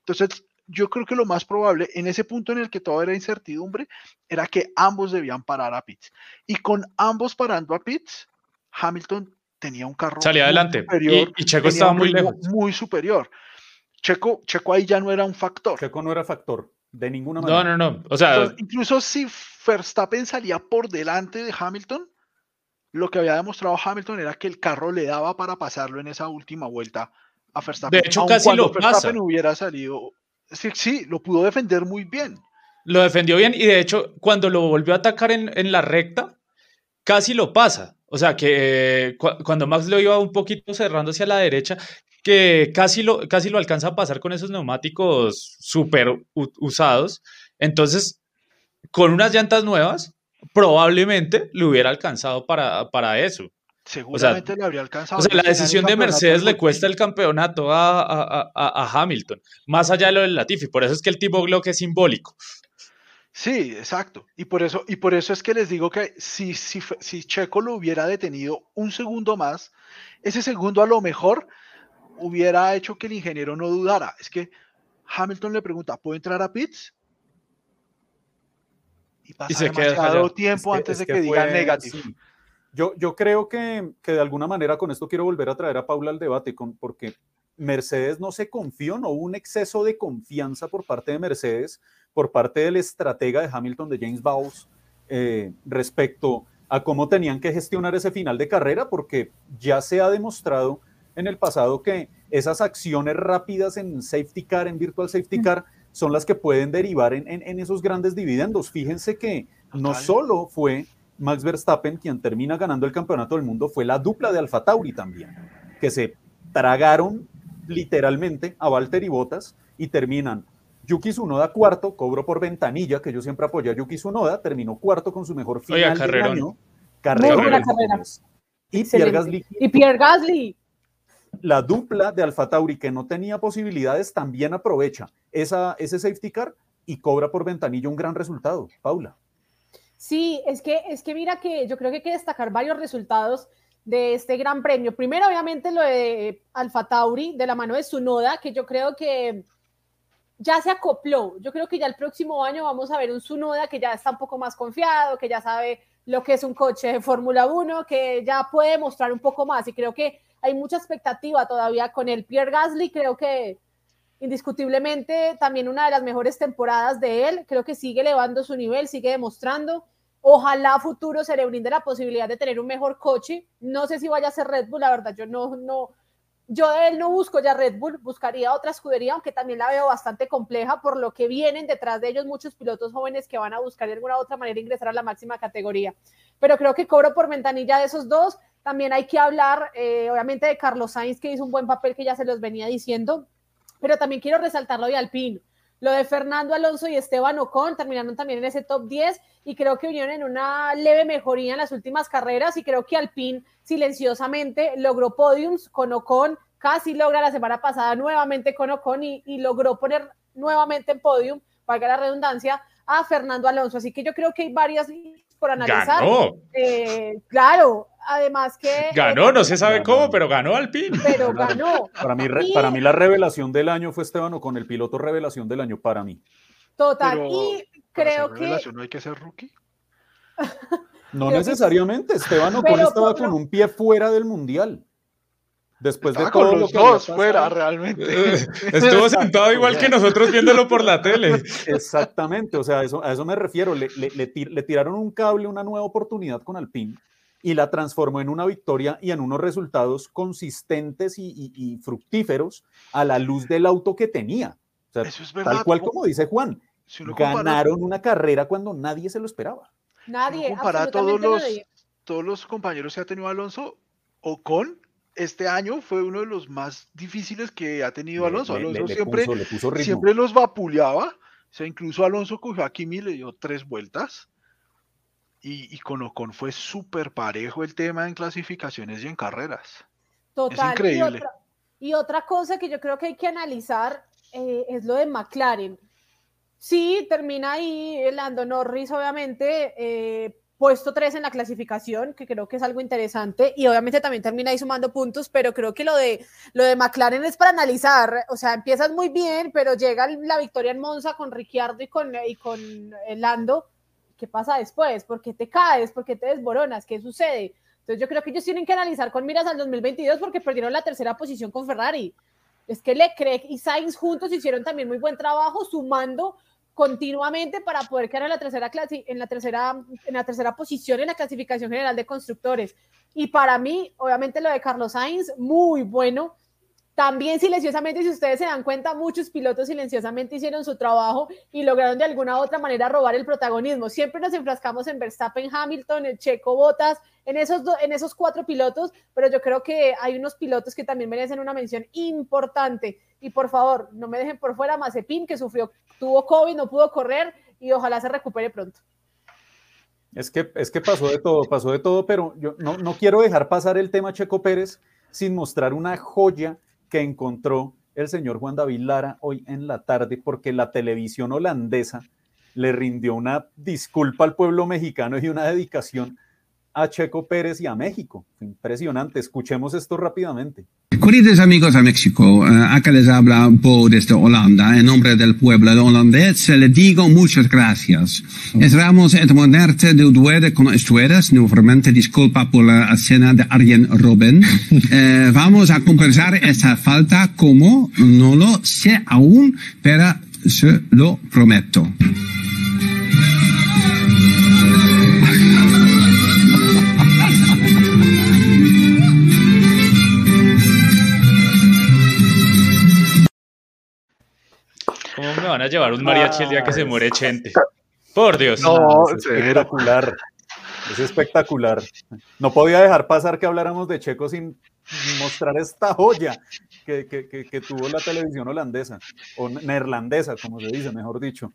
Entonces, yo creo que lo más probable en ese punto en el que todo era incertidumbre era que ambos debían parar a pits. Y con ambos parando a pits, Hamilton tenía un carro Salía adelante. Superior, y, Checo estaba muy lejos. Muy superior. Checo, Checo ahí ya no era un factor. Checo no era factor, de ninguna manera. No, no, no. O sea, incluso si Verstappen salía por delante de Hamilton, lo que había demostrado Hamilton era que el carro le daba para pasarlo en esa última vuelta a Verstappen. De hecho, casi lo Verstappen hubiera salido. Sí, sí, lo pudo defender muy bien. Lo defendió bien y de hecho, cuando lo volvió a atacar en, en la recta, casi lo pasa. O sea, que cuando Max lo iba un poquito cerrando hacia la derecha, que casi lo, casi lo alcanza a pasar con esos neumáticos súper usados. Entonces, con unas llantas nuevas, probablemente le hubiera alcanzado para, para eso. Seguramente le habría alcanzado. O sea, la decisión de Mercedes le cuesta el campeonato a, a, a, Hamilton, más allá de lo del Latifi. Por eso es que el tipo Glock es simbólico. Sí, exacto. Y por eso, y por eso es que les digo que si, si, si Checo lo hubiera detenido un segundo más, ese segundo a lo mejor hubiera hecho que el ingeniero no dudara. Es que Hamilton le pregunta, ¿puedo entrar a pits? Y pasa demasiado tiempo antes de que, diga negativo. Yo, yo creo que, que, de alguna manera con esto quiero volver a traer a Paula al debate, con, porque Mercedes no se confió, no hubo un exceso de confianza por parte de Mercedes por parte del estratega de Hamilton, de James Bowles, eh, respecto a cómo tenían que gestionar ese final de carrera, porque ya se ha demostrado en el pasado que esas acciones rápidas en safety car, en virtual safety car, son las que pueden derivar en, esos grandes dividendos. Fíjense que no solo fue Max Verstappen quien termina ganando el campeonato del mundo, fue la dupla de Alfa Tauri también, que se tragaron literalmente a Valtteri Bottas y terminan Yuki Tsunoda cuarto, cobro por ventanilla, que yo siempre apoyé a Yuki Tsunoda, terminó cuarto con su mejor final del año. Carrera. Y Pierre Gasly. Y Pierre Gasly. la dupla de Alfa Tauri que no tenía posibilidades también aprovecha esa, ese safety car y cobra por ventanilla un gran resultado. Paula. Sí, es que, es que mira que yo creo que hay que destacar varios resultados de este gran premio. Primero, obviamente, lo de Alfa Tauri, de la mano de Sunoda, que yo creo que ya se acopló. Yo creo que ya el próximo año vamos a ver un Sunoda que ya está un poco más confiado, que ya sabe lo que es un coche de Fórmula 1, que ya puede mostrar un poco más. Y creo que hay mucha expectativa todavía con el Pierre Gasly. Creo que indiscutiblemente también una de las mejores temporadas de él. Creo que sigue elevando su nivel, sigue demostrando. Ojalá futuro se le brinde la posibilidad de tener un mejor coche. No sé si vaya a ser Red Bull, la verdad, yo no, no, yo de él no busco ya Red Bull, buscaría otra escudería, aunque también la veo bastante compleja por lo que vienen detrás de ellos muchos pilotos jóvenes que van a buscar de alguna otra manera ingresar a la máxima categoría. Pero creo que cobro por ventanilla de esos dos. También hay que hablar, eh, obviamente, de Carlos Sainz, que hizo un buen papel que ya se los venía diciendo, pero también quiero resaltar lo de Alpine lo de Fernando Alonso y Esteban Ocon terminaron también en ese top 10 y creo que vinieron en una leve mejoría en las últimas carreras y creo que Alpine silenciosamente logró podiums con Ocon, casi logra la semana pasada nuevamente con Ocon y, logró poner nuevamente en podium, valga la redundancia, a Fernando Alonso. Así que yo creo que hay varias por analizar. Ganó. Eh, claro, además que... Ganó, no se sabe cómo, pero ganó Alpine. Pero ganó. Para mí, para mí la revelación del año fue Esteban con el piloto revelación del año para mí. Total, y creo que... ¿No hay que ser rookie? no necesariamente, Esteban Ocon estaba con un pie fuera del Mundial. Después de todo los dos fuera, realmente. Estuvo sentado igual que nosotros viéndolo por la tele. Exactamente, o sea, eso, a eso me refiero. Le, le, tiraron un cable, una nueva oportunidad con Alpine y la transformó en una victoria y en unos resultados consistentes y, fructíferos a la luz del auto que tenía. O sea, tal cual como dice Juan, ganaron una carrera cuando nadie se lo esperaba. Nadie. para todos los, todos los compañeros que ha tenido Alonso, o con este año fue uno de los más difíciles que ha tenido Alonso. Alonso siempre, siempre los vapuleaba. O sea, incluso Alonso cogió a Kimi y le dio tres vueltas. Y, con Ocon fue súper parejo el tema en clasificaciones y en carreras. Total. Es increíble. Y otra, cosa que yo creo que hay que analizar eh, es lo de McLaren. Sí, termina ahí Lando Norris, obviamente, eh, puesto 3 en la clasificación, que creo que es algo interesante, y obviamente también termina ahí sumando puntos, pero creo que lo de, lo de McLaren es para analizar, o sea, empiezas muy bien, pero llega la victoria en Monza con Ricciardo y con, y con Lando, ¿qué pasa después? ¿Por qué te caes? ¿Por qué te desboronas? ¿Qué sucede? Entonces yo creo que ellos tienen que analizar con miras al 2022 porque perdieron la tercera posición con Ferrari. Es que Leclerc y Sainz juntos hicieron también muy buen trabajo sumando continuamente para poder quedar en la tercera clase, en la tercera, en la tercera posición en la clasificación general de constructores. Y para mí, obviamente, lo de Carlos Sainz, muy bueno. También silenciosamente, si ustedes se dan cuenta, muchos pilotos silenciosamente hicieron su trabajo y lograron de alguna u otra manera robar el protagonismo. Siempre nos enfrascamos en Verstappen, Hamilton, el Checo Botas, en esos, en esos cuatro pilotos, pero yo creo que hay unos pilotos que también merecen una mención importante. Y por favor, no me dejen por fuera Mazepin, que sufrió tuvo COVID, no pudo correr y ojalá se recupere pronto. Es que, es que pasó de todo, pasó de todo, pero yo no, no quiero dejar pasar el tema Checo Pérez sin mostrar una joya que encontró el señor Juan David Lara hoy en la tarde, porque la televisión holandesa le rindió una disculpa al pueblo mexicano y una dedicación a Checo Pérez y a México. Impresionante. Escuchemos esto rápidamente. Queridos amigos de México, eh, acá les habla Bo desde Holanda. En nombre del pueblo de holandés les digo muchas gracias. Esperamos entenderte de ustedes con ustedes. Nuevamente disculpa por la escena de Arjen Robben. Eh, vamos a compensar esa falta como no lo sé aún, pero se lo prometo. Van a llevar un mariachi el día que se muere Chente? Por Dios. No, es espectacular. Es espectacular. No podía dejar pasar que habláramos de Checo sin mostrar esta joya que, que, tuvo la televisión holandesa, o neerlandesa, como se dice, mejor dicho.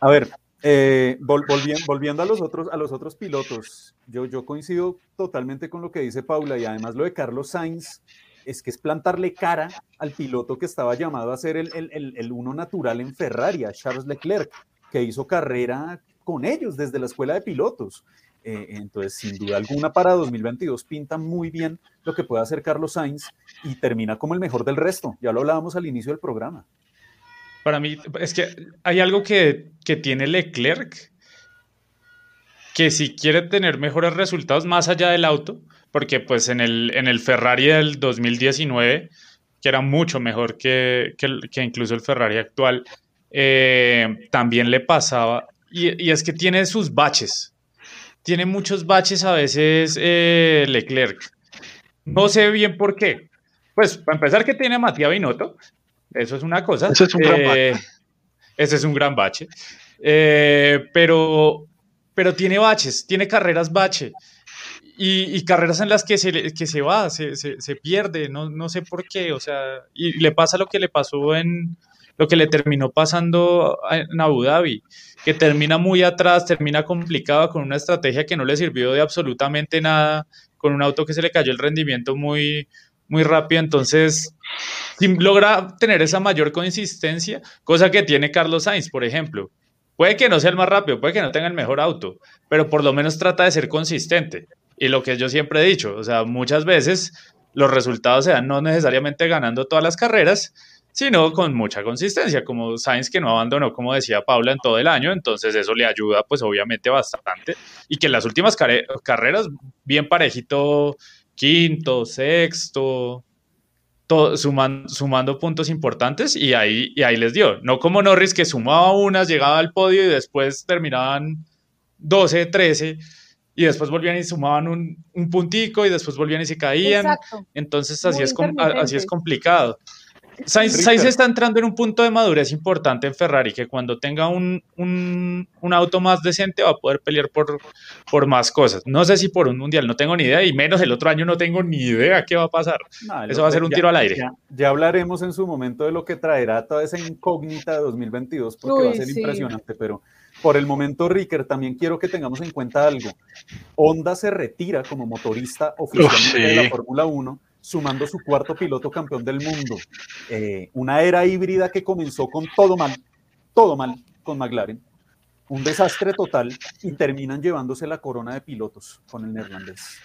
A ver, eh, volviendo, volviendo, a, los otros, a los otros pilotos, yo, yo coincido totalmente con lo que dice Paula y además lo de Carlos Sainz es que es plantarle cara al piloto que estaba llamado a ser el, el, el uno natural en Ferrari, a Charles Leclerc, que hizo carrera con ellos desde la escuela de pilotos. Eh, entonces, sin duda alguna, para 2022 pinta muy bien lo que puede hacer Carlos Sainz y termina como el mejor del resto. Ya lo hablábamos al inicio del programa. Para mí, es que hay algo que, que tiene Leclerc que si quiere tener mejores resultados más allá del auto, porque pues en el, en el Ferrari del 2019, que era mucho mejor que, que, incluso el Ferrari actual, eh, también le pasaba, y, y, es que tiene sus baches, tiene muchos baches a veces eh, Leclerc. No sé bien por qué. Pues para empezar que tiene a Matías Binotto, eso es una cosa. Ese es un gran bache. Eh, ese es un gran bache. Eh, pero, pero tiene baches, tiene carreras bache. Y, carreras en las que se, que se va, se, se, pierde, no, no sé por qué, o sea, y le pasa lo que le pasó en, lo que le terminó pasando en Abu Dhabi, que termina muy atrás, termina complicado con una estrategia que no le sirvió de absolutamente nada, con un auto que se le cayó el rendimiento muy, muy rápido, entonces logra tener esa mayor consistencia, cosa que tiene Carlos Sainz, por ejemplo. Puede que no sea el más rápido, puede que no tenga el mejor auto, pero por lo menos trata de ser consistente. Y lo que yo siempre he dicho, o sea, muchas veces los resultados se dan no necesariamente ganando todas las carreras, sino con mucha consistencia, como Sainz que no abandonó, como decía Paula, en todo el año, entonces eso le ayuda pues obviamente bastante, y que en las últimas carreras, bien parejito, quinto, sexto, todo, sumando puntos importantes, y ahí, y ahí les dio, no como Norris que sumaba unas, llegaba al podio y después terminaban 12, 13, y después volvían y sumaban un, un puntico y después volvían y se caían, entonces así es, así es complicado. Sainz, está entrando en un punto de madurez importante en Ferrari, que cuando tenga un, un, un, auto más decente va a poder pelear por, por más cosas. No sé si por un mundial, no tengo ni idea, y menos el otro año no tengo ni idea qué va a pasar. Eso va a ser un tiro al aire. Ya, hablaremos en su momento de lo que traerá toda esa incógnita de 2022, porque va a ser impresionante, pero por el momento, Ricker, también quiero que tengamos en cuenta algo. Honda se retira como motorista oficialmente de la Fórmula 1 sumando su cuarto piloto campeón del mundo. Eh, una era híbrida que comenzó con todo mal, todo mal con McLaren, un desastre total y terminan llevándose la corona de pilotos con el neerlandés.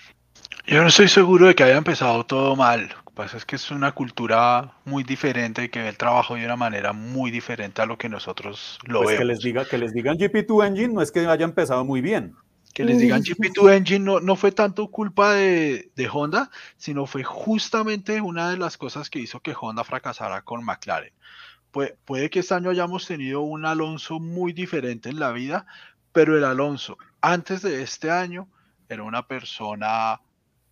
Yo no estoy seguro de que haya empezado todo mal. Lo que pasa es que es una cultura muy diferente y que ve el trabajo de una manera muy diferente a lo que nosotros lo pues vemos. Que les, diga, que les digan GP2 Engine no es que haya empezado muy bien que les digan GP2 Engine no, no fue tanto culpa de, de, Honda, sino fue justamente una de las cosas que hizo que Honda fracasara con McLaren. puede que este año hayamos tenido un Alonso muy diferente en la vida, pero el Alonso antes de este año era una persona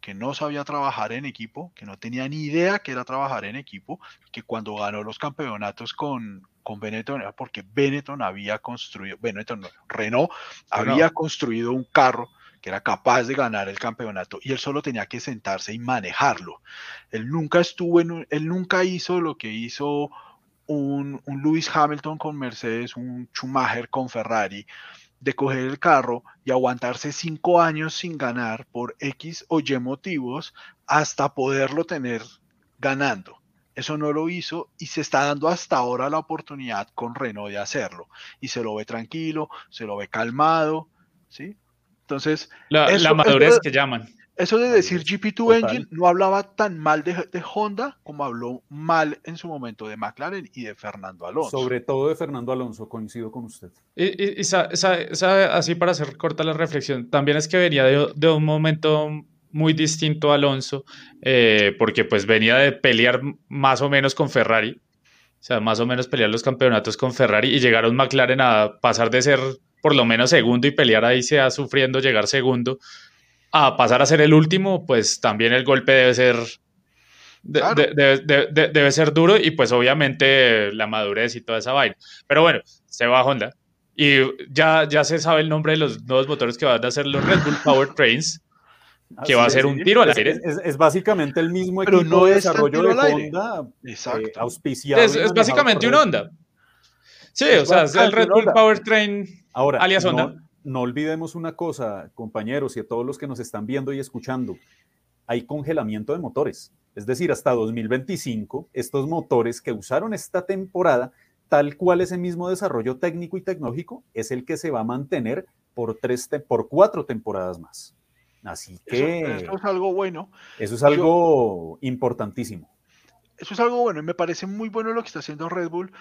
que no sabía trabajar en equipo, que no tenía ni idea que era trabajar en equipo, que cuando ganó los campeonatos con, con Benetton porque Benetton había construido, Benetton, Renault había construido un carro que era capaz de ganar el campeonato y él solo tenía que sentarse y manejarlo. Él nunca estuvo en, él nunca hizo lo que hizo un, un Lewis Hamilton con Mercedes, un Schumacher con Ferrari, de coger el carro y aguantarse cinco años sin ganar por X o Y motivos hasta poderlo tener ganando. Eso no lo hizo y se está dando hasta ahora la oportunidad con Renault de hacerlo. Y se lo ve tranquilo, se lo ve calmado, ¿sí? Entonces... La, madurez que llaman. Eso de decir GP2 Engine no hablaba tan mal de, Honda como habló mal en su momento de McLaren y de Fernando Alonso. Sobre todo de Fernando Alonso, coincido con usted. Y, así para hacer corta la reflexión, también es que venía de, de un momento muy distinto a Alonso, eh, porque pues venía de pelear más o menos con Ferrari, o sea, más o menos pelear los campeonatos con Ferrari y llegaron McLaren a pasar de ser por lo menos segundo y pelear ahí sea sufriendo llegar segundo a pasar a ser el último, pues también el golpe debe ser debe ser duro y pues obviamente la madurez y toda esa vaina. Pero bueno, se va a Honda y ya, ya se sabe el nombre de los nuevos motores que van a ser los Red Bull Power Trains que va a ser un tiro al aire. Es, básicamente el mismo equipo no de desarrollo de Honda eh, auspiciado. Es, básicamente un Honda. Sí, o sea, es el Red Bull Powertrain Ahora, alias Honda. No, olvidemos una cosa, compañeros y a todos los que nos están viendo y escuchando. Hay congelamiento de motores. Es decir, hasta 2025, estos motores que usaron esta temporada, tal cual ese mismo desarrollo técnico y tecnológico, es el que se va a mantener por, tres por cuatro temporadas más. Así que... Eso, es algo bueno. Eso es algo importantísimo. Eso es algo bueno y me parece muy bueno lo que está haciendo Red Bull.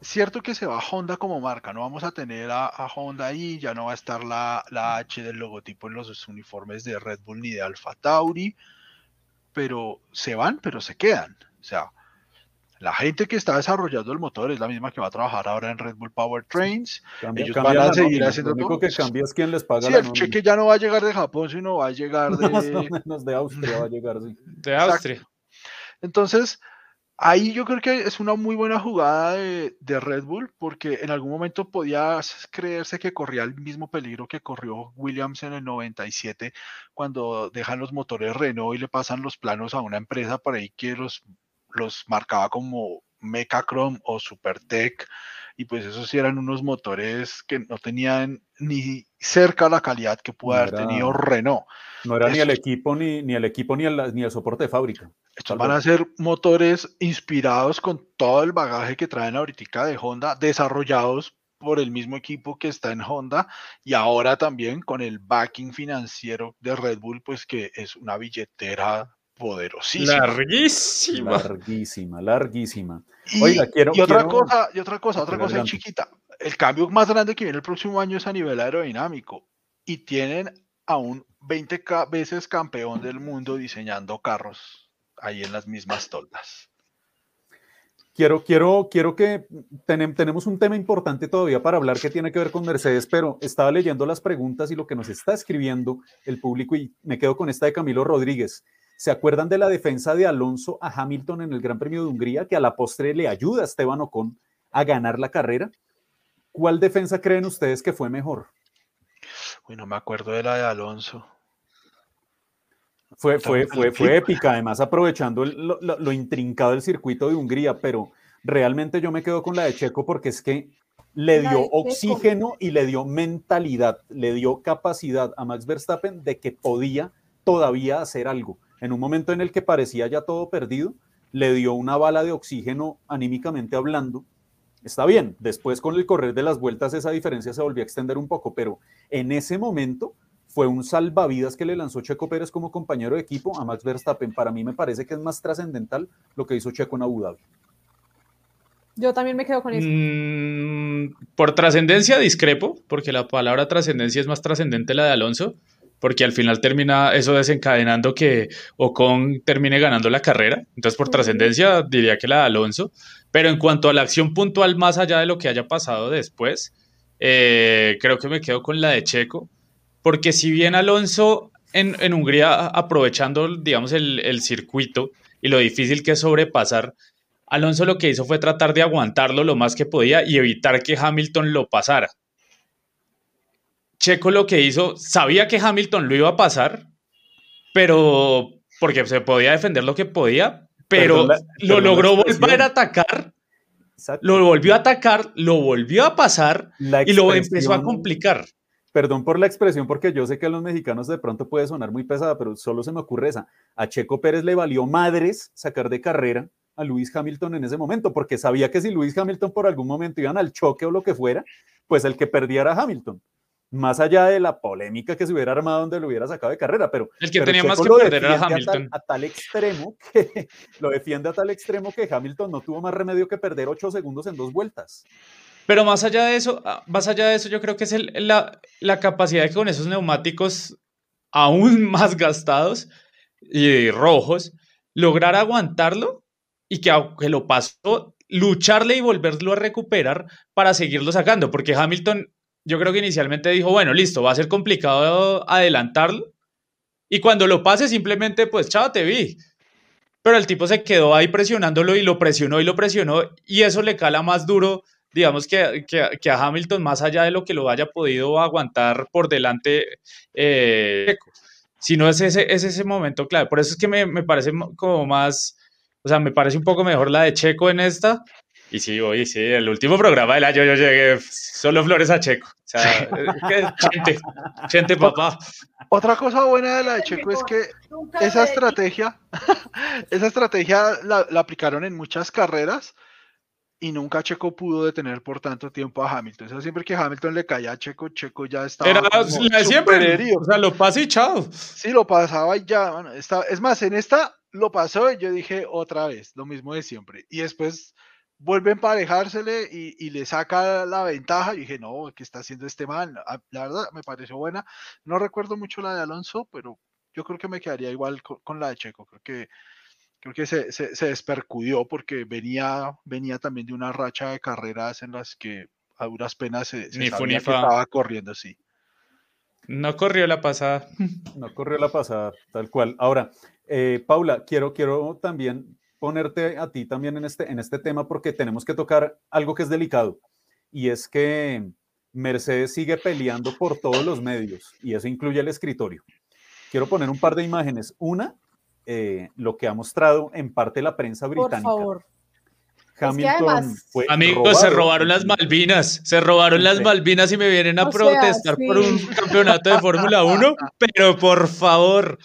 Cierto que se va Honda como marca, no vamos a tener a, Honda ahí, ya no va a estar la, la, H del logotipo en los uniformes de Red Bull ni de Alfa Tauri, pero se van, pero se quedan. O sea, la gente que está desarrollando el motor es la misma que va a trabajar ahora en Red Bull Power Trains. Ellos van a seguir haciendo Lo único que cambia es quién les paga. Sí, el cheque ya no va a llegar de Japón, sino va a llegar de. Más o menos de Austria va a llegar, sí. De Austria. Entonces, ahí yo creo que es una muy buena jugada de, Red Bull, porque en algún momento podía creerse que corría el mismo peligro que corrió Williams en el 97, cuando dejan los motores Renault y le pasan los planos a una empresa por ahí que los los marcaba como Mechachrome o Supertech, y pues esos sí eran unos motores que no tenían ni cerca la calidad que pudo haber tenido Renault. No era ni el equipo, ni, ni el equipo, ni el, ni el soporte de fábrica. Estos van a ser motores inspirados con todo el bagaje que traen ahorita de Honda, desarrollados por el mismo equipo que está en Honda y ahora también con el backing financiero de Red Bull, pues que es una billetera poderosísima. Larguísima. Larguísima, larguísima. Y, Oiga, quiero, y otra cosa, y otra cosa, otra cosa chiquita. El cambio más grande que viene el próximo año es a nivel aerodinámico. Y tienen a un 20 veces campeón del mundo diseñando carros ahí en las mismas toldas. Quiero, quiero, quiero que tenemos un tema importante todavía para hablar que tiene que ver con Mercedes, pero estaba leyendo las preguntas y lo que nos está escribiendo el público y me quedo con esta de Camilo Rodríguez. ¿Se acuerdan de la defensa de Alonso a Hamilton en el Gran Premio de Hungría, que a la postre le ayuda a Esteban Ocon a ganar la carrera? ¿Cuál defensa creen ustedes que fue mejor? Uy, no me acuerdo de la de Alonso. Fue, fue, fue, fue épica, además aprovechando lo, intrincado del circuito de Hungría, pero realmente yo me quedo con la de Checo porque es que le dio oxígeno y le dio mentalidad, le dio capacidad a Max Verstappen de que podía todavía hacer algo en un momento en el que parecía ya todo perdido, le dio una bala de oxígeno anímicamente hablando. Está bien, después con el correr de las vueltas esa diferencia se volvió a extender un poco, pero en ese momento fue un salvavidas que le lanzó Checo Pérez como compañero de equipo a Max Verstappen. Para mí me parece que es más trascendental lo que hizo Checo en Abu Dhabi. Yo también me quedo con eso. Mm, por trascendencia discrepo, porque la palabra trascendencia es más trascendente la de Alonso porque al final termina eso desencadenando que Ocon termine ganando la carrera. Entonces, por trascendencia, diría que la de Alonso. Pero en cuanto a la acción puntual, más allá de lo que haya pasado después, eh, creo que me quedo con la de Checo, porque si bien Alonso en, Hungría, aprovechando, digamos, el, el circuito y lo difícil que es sobrepasar, Alonso lo que hizo fue tratar de aguantarlo lo más que podía y evitar que Hamilton lo pasara. Checo lo que hizo, sabía que Hamilton lo iba a pasar, pero porque se podía defender lo que podía, pero lo logró volver a atacar, lo volvió a atacar, lo volvió a pasar y lo empezó a complicar. Perdón por la expresión, porque yo sé que a los mexicanos de pronto puede sonar muy pesada, pero solo se me ocurre esa. A Checo Pérez le valió madres sacar de carrera a Luis Hamilton en ese momento, porque sabía que si Luis Hamilton por algún momento iban al choque o lo que fuera, pues el que perdiera era Hamilton más allá de la polémica que se hubiera armado donde lo hubiera sacado de carrera, pero el que tenía más que perder era Hamilton. A tal, extremo que lo defiende a tal extremo que Hamilton no tuvo más remedio que perder ocho segundos en dos vueltas. Pero más allá de eso, ah, más allá de eso, yo creo que es la, la capacidad de que con esos neumáticos aún más gastados y rojos, lograr aguantarlo y que aunque lo pasó, lucharle y volverlo a recuperar para seguirlo sacando, porque Hamilton yo creo que inicialmente dijo, bueno, listo, va a ser complicado adelantarlo. Y cuando lo pase, simplemente, pues, chao, te vi. Pero el tipo se quedó ahí presionándolo y lo presionó y lo presionó. Y eso le cala más duro, digamos, que, que, a Hamilton, más allá de lo que lo haya podido aguantar por delante. Eh, si no es ese, es ese momento clave. Por eso es que me, me parece como más, o sea, me parece un poco mejor la de Checo en esta Y sí, oye, sí, el último programa del año yo llegué solo flores a Checo. O sea, chente, chente papá. Otra cosa buena de la de Checo es que esa estrategia, esa estrategia la, aplicaron en muchas carreras y nunca Checo pudo detener por tanto tiempo a Hamilton. O sea, siempre que Hamilton le caía a Checo, Checo ya estaba. Era la de siempre. O sea, lo pasa y chao. Sí, lo pasaba y ya. Bueno, es más, en esta lo pasó y yo dije otra vez, lo mismo de siempre. Y después vuelve a emparejársele y, le saca la ventaja. Y dije, no, ¿qué está haciendo este man? Ah, la verdad, me pareció buena. No recuerdo mucho la de Alonso, pero yo creo que me quedaría igual con, la de Checo. Creo que, creo que se, se, despercudió porque venía, venía también de una racha de carreras en las que a duras penas se, se sabía que estaba corriendo, sí. No corrió la pasada. No corrió la pasada, tal cual. Ahora, eh, Paula, quiero, quiero también ponerte a ti también en este, en este tema porque tenemos que tocar algo que es delicado y es que Mercedes sigue peleando por todos los medios y eso incluye el escritorio. Quiero poner un par de imágenes. Una, eh, lo que ha mostrado en parte la prensa británica. Por favor. Hamilton Amigos, se robaron las Malvinas, se robaron las Malvinas y me vienen a protestar por un campeonato de Fórmula 1, pero por favor.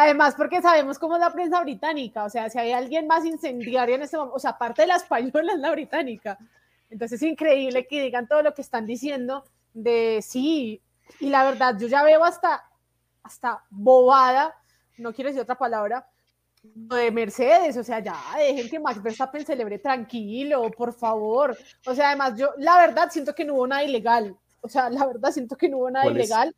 Además, porque sabemos cómo es la prensa británica, o sea, si hay alguien más incendiario en este momento, o sea, aparte de la española, es la británica. Entonces es increíble que digan todo lo que están diciendo de sí, y la verdad, yo ya veo hasta, hasta bobada, no quiero decir otra palabra, de Mercedes, o sea, ya dejen que Max Verstappen celebre tranquilo, por favor. O sea, además, yo la verdad siento que no hubo nada ilegal. O sea, la verdad siento que no hubo nada ilegal.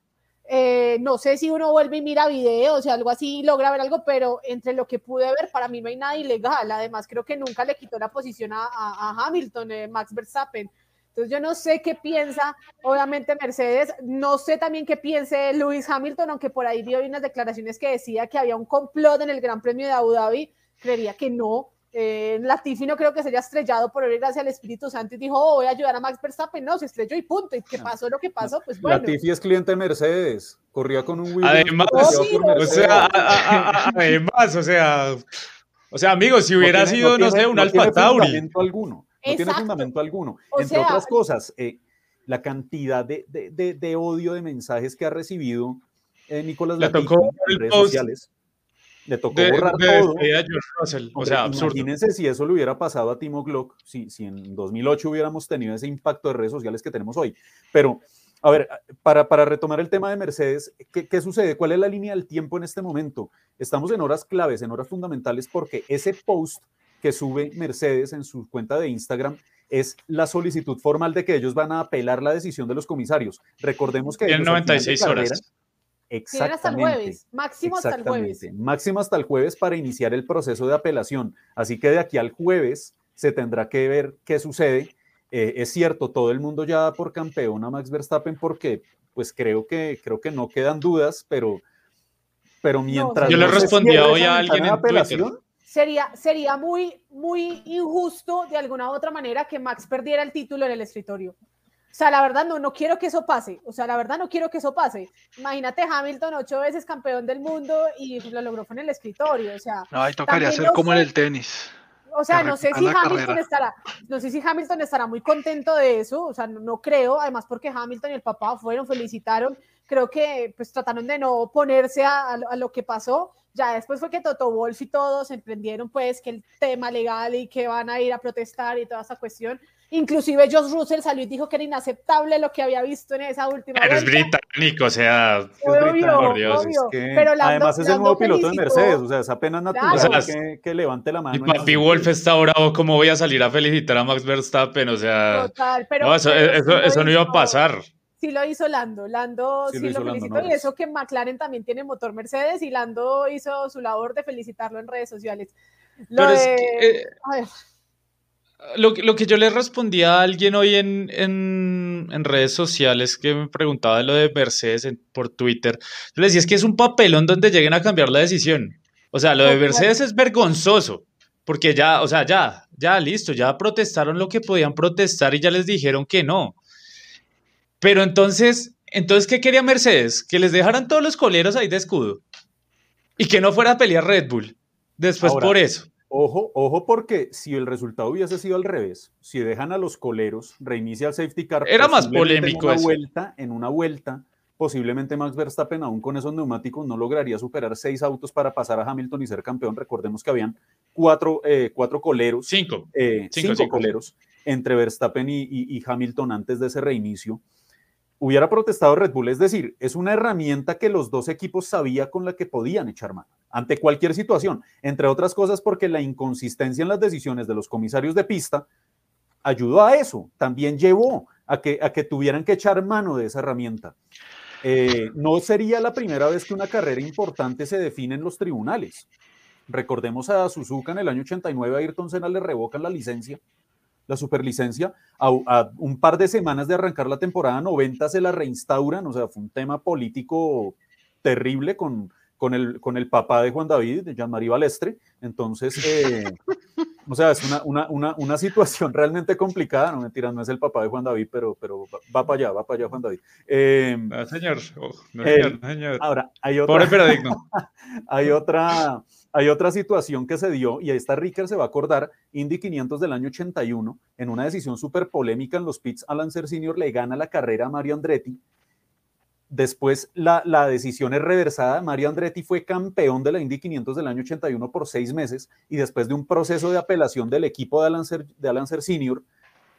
Eh, no sé si uno vuelve y mira videos o algo así, logra ver algo, pero entre lo que pude ver, para mí no hay nada ilegal. Además, creo que nunca le quitó la posición a, Hamilton, eh, Max Verstappen. Entonces, yo no sé qué piensa, obviamente, Mercedes. No sé también qué piense Lewis Hamilton, aunque por ahí vi unas declaraciones que decía que había un complot en el Gran Premio de Abu Dhabi. Creería que no. Eh, Latifi no creo que se haya estrellado por ir gracias al Espíritu Santo y dijo, oh, voy a ayudar a Max Verstappen. No, se estrelló y punto. ¿Y qué ah. pasó? Lo que pasó, pues bueno. Latifi es cliente de Mercedes. Corría con un Williams. Además, o sea, además, o sea, o sea, amigos, si hubiera sido, no, sé, un no Alfa Tauri. Fundamento alguno, no tiene fundamento alguno. Entre otras cosas, eh, la cantidad de, de, de, odio de mensajes que ha recibido eh, Nicolás Latifi en redes sociales le tocó borrar todo. o sea, imagínense si eso le hubiera pasado a Timo Glock, si, si en 2008 hubiéramos tenido ese impacto de redes sociales que tenemos hoy. Pero, a ver, para, para retomar el tema de Mercedes, ¿qué, ¿qué, sucede? ¿Cuál es la línea del tiempo en este momento? Estamos en horas claves, en horas fundamentales, porque ese post que sube Mercedes en su cuenta de Instagram es la solicitud formal de que ellos van a apelar la decisión de los comisarios. Recordemos que... En 96 horas Exactamente. hasta el jueves, máximo hasta el jueves. Máximo hasta el jueves para iniciar el proceso de apelación. Así que de aquí al jueves se tendrá que ver qué sucede. Eh, es cierto, todo el mundo ya da por campeón a Max Verstappen porque pues creo que, creo que no quedan dudas, pero, pero mientras... yo le respondía hoy a alguien en apelación, Sería, sería muy, muy injusto de alguna u otra manera que Max perdiera el título en el escritorio. O sea, la verdad no, no quiero que eso pase. O sea, la verdad no quiero que eso pase. Imagínate Hamilton, ocho veces campeón del mundo y lo logró en el escritorio. O sea, no, ahí tocaría hacer como en el tenis. O sea, no sé si Hamilton estará, no sé si Hamilton estará muy contento de eso. O sea, no, creo. Además, porque Hamilton y el papá fueron, felicitaron. Creo que pues trataron de no ponerse a, a lo que pasó. Ya después fue que Toto Wolf y todos emprendieron pues que el tema legal y que van a ir a protestar y toda esa cuestión. Inclusive Josh Russell salió y dijo que era inaceptable lo que había visto en esa última Pero es británico, o sea, por Dios. Pero además es el nuevo piloto de Mercedes, o sea, es apenas natural que, levante la mano. Y Papi Wolf está bravo, ¿cómo voy a salir a felicitar a Max Verstappen? O sea, Total, pero, no, eso, eso, no iba a pasar. Sí lo hizo Lando, Lando sí, lo, felicitó y eso que McLaren también tiene motor Mercedes y Lando hizo su labor de felicitarlo en redes sociales. Lo pero es que, eh, a ver lo, lo, que yo le respondía a alguien hoy en, en, redes sociales que me preguntaba lo de Mercedes por Twitter, yo le decía, es que es un papelón donde lleguen a cambiar la decisión. O sea, lo de Mercedes es vergonzoso, porque ya, o sea, ya, ya, listo, ya protestaron lo que podían protestar y ya les dijeron que no. Pero entonces, entonces, ¿qué quería Mercedes? Que les dejaran todos los coleros ahí de escudo y que no fuera a pelear Red Bull después por eso. Ojo, ojo, porque si el resultado hubiese sido al revés, si dejan a los coleros, reinicia el safety car. Era más polémico en una eso. vuelta, en una vuelta, posiblemente Max Verstappen aún con esos neumáticos no lograría superar seis autos para pasar a Hamilton y ser campeón. Recordemos que habían cuatro, eh, cuatro coleros, Cinco. eh, Cinco, cinco, cinco. coleros entre Verstappen y, y- y Hamilton antes de ese reinicio. Hubiera protestado Red Bull, es decir, es una herramienta que los dos equipos sabía con la que podían echar mano ante cualquier situación, entre otras cosas porque la inconsistencia en las decisiones de los comisarios de pista ayudó a eso, también llevó a que, tuvieran que echar mano de esa herramienta. Eh, no sería la primera vez que una carrera importante se define en los tribunales. Recordemos a Suzuka en el año 89, a Ayrton Senna le revocan la licencia, la superlicencia, a, a un par de semanas de arrancar la temporada 90 se la reinstauran, o sea, fue un tema político terrible con, con, el, con el papá de Juan David, de Jean-Marie Balestre. Entonces, eh, o sea, es una, una, una, una situación realmente complicada, no mentira, no es el papá de Juan David, pero, pero va, va para allá, va para allá Juan David. Eh, No, señor. Oh, no, señor, no, señor. ahora, hay otra, Pobre pero digno. hay otra, hay otra situación que se dio, y está Ricker se va a acordar, Indy 500 del año 81, en una decisión súper polémica en los pits, Alan Senior le gana la carrera a Mario Andretti. Después la, la decisión es reversada. Mario Andretti fue campeón de la Indy 500 del año 81 por seis meses y después de un proceso de apelación del equipo de Alan Ser Senior,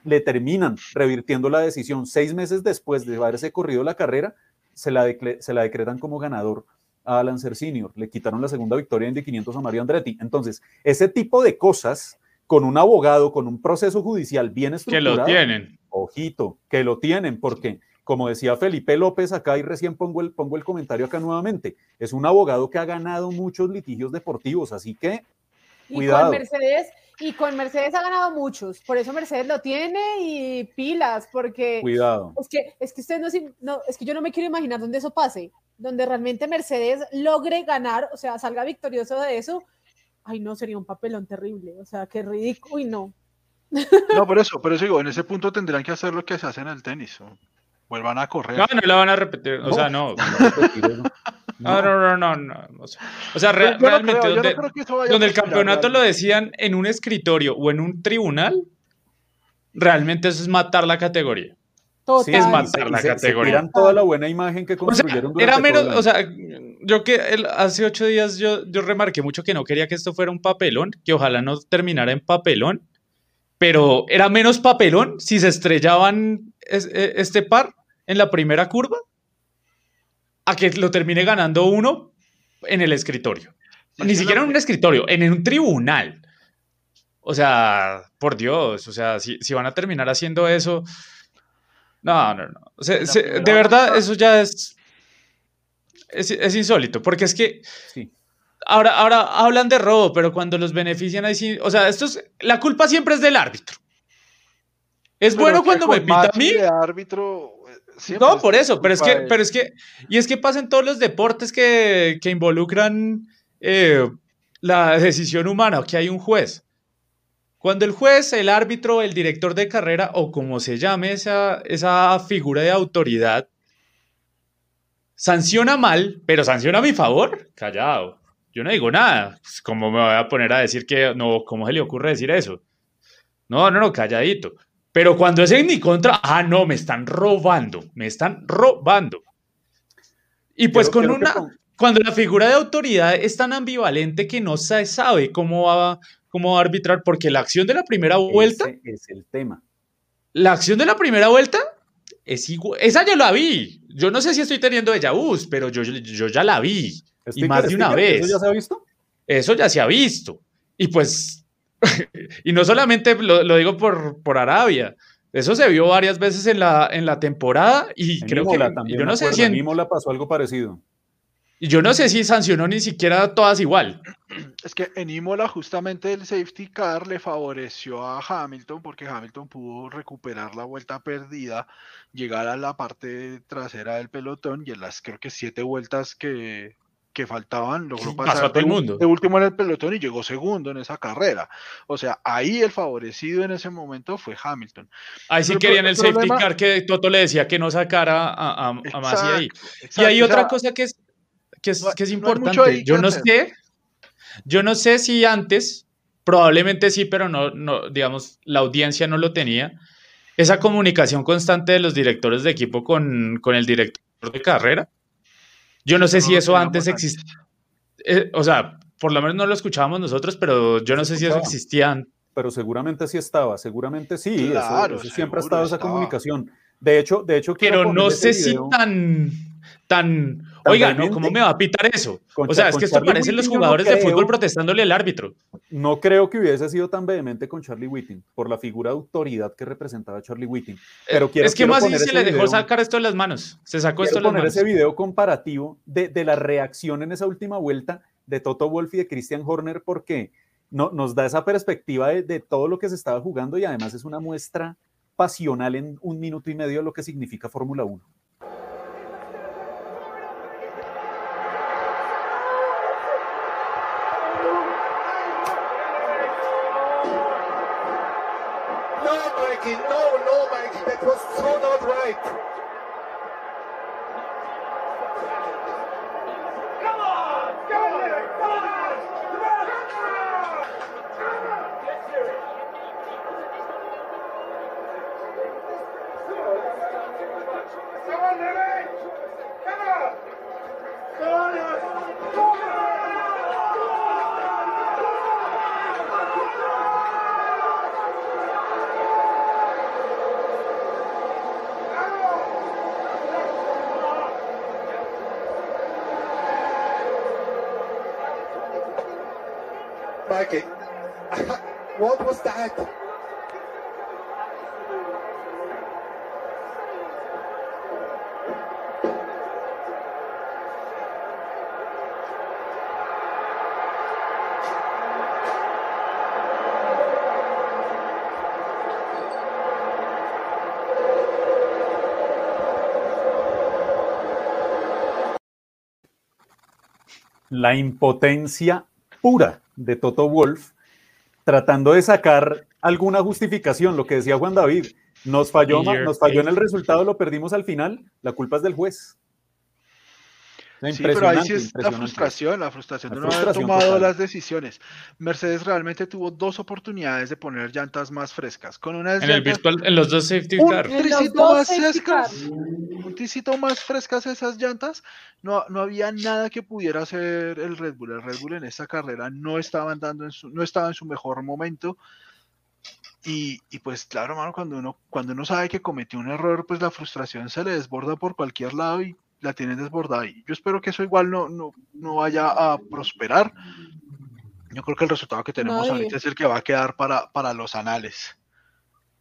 le terminan revirtiendo la decisión. Seis meses después de haberse corrido la carrera, se la, se la decretan como ganador a Alan Senior. Le quitaron la segunda victoria en Indy 500 a Mario Andretti. Entonces, ese tipo de cosas, con un abogado, con un proceso judicial bien Que estructurado, lo tienen. ojito, que lo tienen, porque como decía Felipe López acá y recién pongo el, pongo el comentario acá nuevamente, es un abogado que ha ganado muchos litigios deportivos, así que Y Cuidado. con Mercedes, y con Mercedes ha ganado muchos, por eso Mercedes lo tiene y pilas, porque cuidado. es que, es que usted no, se- no, es que yo no me quiero imaginar dónde eso pase, donde realmente Mercedes logre ganar, o sea, salga victorioso de eso. Ay, no, sería un papelón terrible, o sea, qué ridículo, uy, no. No, por eso, por eso digo, en ese punto tendrán que hacer lo que se hace en el tenis. o Vuelvan a correr. No, no la van a repetir. O sea, no. No, no, no, no. no, o sea- O sea, re- Yo- yo no realmente, creo, no donde, donde el campeonato lo decían en un escritorio o en un tribunal, realmente eso es matar la categoría. Total. es más- Y se- la se- se categoría. tiran toda la buena imagen que O sea, construyeron era menos, o sea, yo que el- hace ocho días yo, yo remarqué mucho que no quería que esto fuera un papelón, que ojalá no terminara en papelón, pero era menos papelón si se estrellaban es- e- este par en la primera curva a que lo termine ganando uno en el escritorio. Sí, Ni es siquiera en un escritorio, en un tribunal. O sea, por Dios, o sea, si, si van a terminar haciendo eso. No, no, no. Se- de verdad, eso ya es, es. es insólito, porque es que Sí. ahora, ahora hablan de robo, pero cuando los benefician ahí sí. O sea, esto es. La culpa siempre es del árbitro. Es Pero bueno cuando me pita a mí. de árbitro, eh, No, por eso, pero es que, pero es que, y es que pasa en todos los deportes que, que involucran eh, la decisión humana, que hay un juez. Cuando el juez, el árbitro, el director de carrera o como se llame esa, esa figura de autoridad, sanciona mal, pero sanciona a mi favor, callado. Yo no digo nada. Pues, ¿Cómo me voy a poner a decir que no? ¿Cómo se le ocurre decir eso? No, no, no, calladito. Pero cuando es en mi contra, ah, no, me están robando, me están robando. Y pues con una, cuando la figura de autoridad es tan ambivalente que no se sabe cómo va, cómo va a arbitrar, porque la acción de la primera vuelta, Ese es el tema. la acción de la primera vuelta es igual, esa ya la vi. Yo no sé si estoy teniendo déjà vus, pero yo, yo ya la vi. Sticker, más de una vez. ¿Eso ya se ha visto? Eso ya se ha visto. Y pues, y no solamente lo, lo digo por, por Arabia, eso se vio varias veces en la, en la temporada y En creo Imola que también, yo no sé si en en- Imola pasó algo parecido. Yo no sé si sancionó ni siquiera todas igual. Es que en Imola justamente el safety car le favoreció a Hamilton porque Hamilton pudo recuperar la vuelta perdida, llegar a la parte trasera del pelotón y en las creo que siete vueltas que, que faltaban logró Pasó pasar a todo el de, u- mundo. de último en el pelotón y llegó segundo en esa carrera. O sea, ahí el favorecido en ese momento fue Hamilton. Ahí sí querían el el safety problema- car que Toto le decía que no sacara a, a, a Masi ahí. Exacto, Y hay otra cosa que es, que es, no que es importante. Yo no hacer. sé, yo no sé si antes probablemente sí, pero no, no, digamos, la audiencia no lo tenía. Esa comunicación constante de los directores de equipo con, con el director de carrera. Yo no sé No si eso antes existía. o sea, por lo menos no lo escuchábamos nosotros, pero yo no sé si eso existía. an- pero seguramente sí estaba, seguramente sí, eso- Claro, eso siempre ha estado esa estaba. comunicación. De hecho, de hecho, Pero no sé si video tan, ¿Tan oiga, ¿no? ¿Cómo me va a pitar eso? O sea, es que esto Charlie parecen los no jugadores de fútbol creo. protestándole al árbitro. No creo que hubiese sido tan vehemente con Charlie Whiting, por la figura de autoridad que representaba Charlie Whiting. Pero quiero, es que quiero más poner se le dejó video- sacar esto de las manos. Se sacó esto de las poner manos. ese video comparativo de, de la reacción en esa última vuelta de Toto Wolff y de Christian Horner, porque no, nos da esa perspectiva de, de todo lo que se estaba jugando y además es una muestra pasional en un minuto y medio de lo que significa Fórmula 1. That was so not right. La impotencia pura de Toto Wolf tratando de sacar alguna justificación, lo que decía Juan David, nos falló, nos falló en el resultado, lo perdimos al final, la culpa es del juez. Sí, pero ahí sí es la frustración, la frustración La de no haber tomado total. las decisiones. Mercedes realmente tuvo dos oportunidades de poner llantas más frescas. Con una En el virtual, en los dos safety un car. Los tricito más frescas, un tricito más frescas esas llantas, no, no había nada que pudiera hacer el Red Bull. El Red Bull en esta carrera no estaba andando en su, no estaba en su mejor momento. Y, y pues claro, mano, cuando uno, cuando uno sabe que cometió un error, pues la frustración se le desborda por cualquier lado y la tiene desbordada. Y yo espero que eso igual no, no, no vaya a prosperar. Yo creo que el resultado que tenemos Nadie. ahorita es el que va a quedar para, para los anales.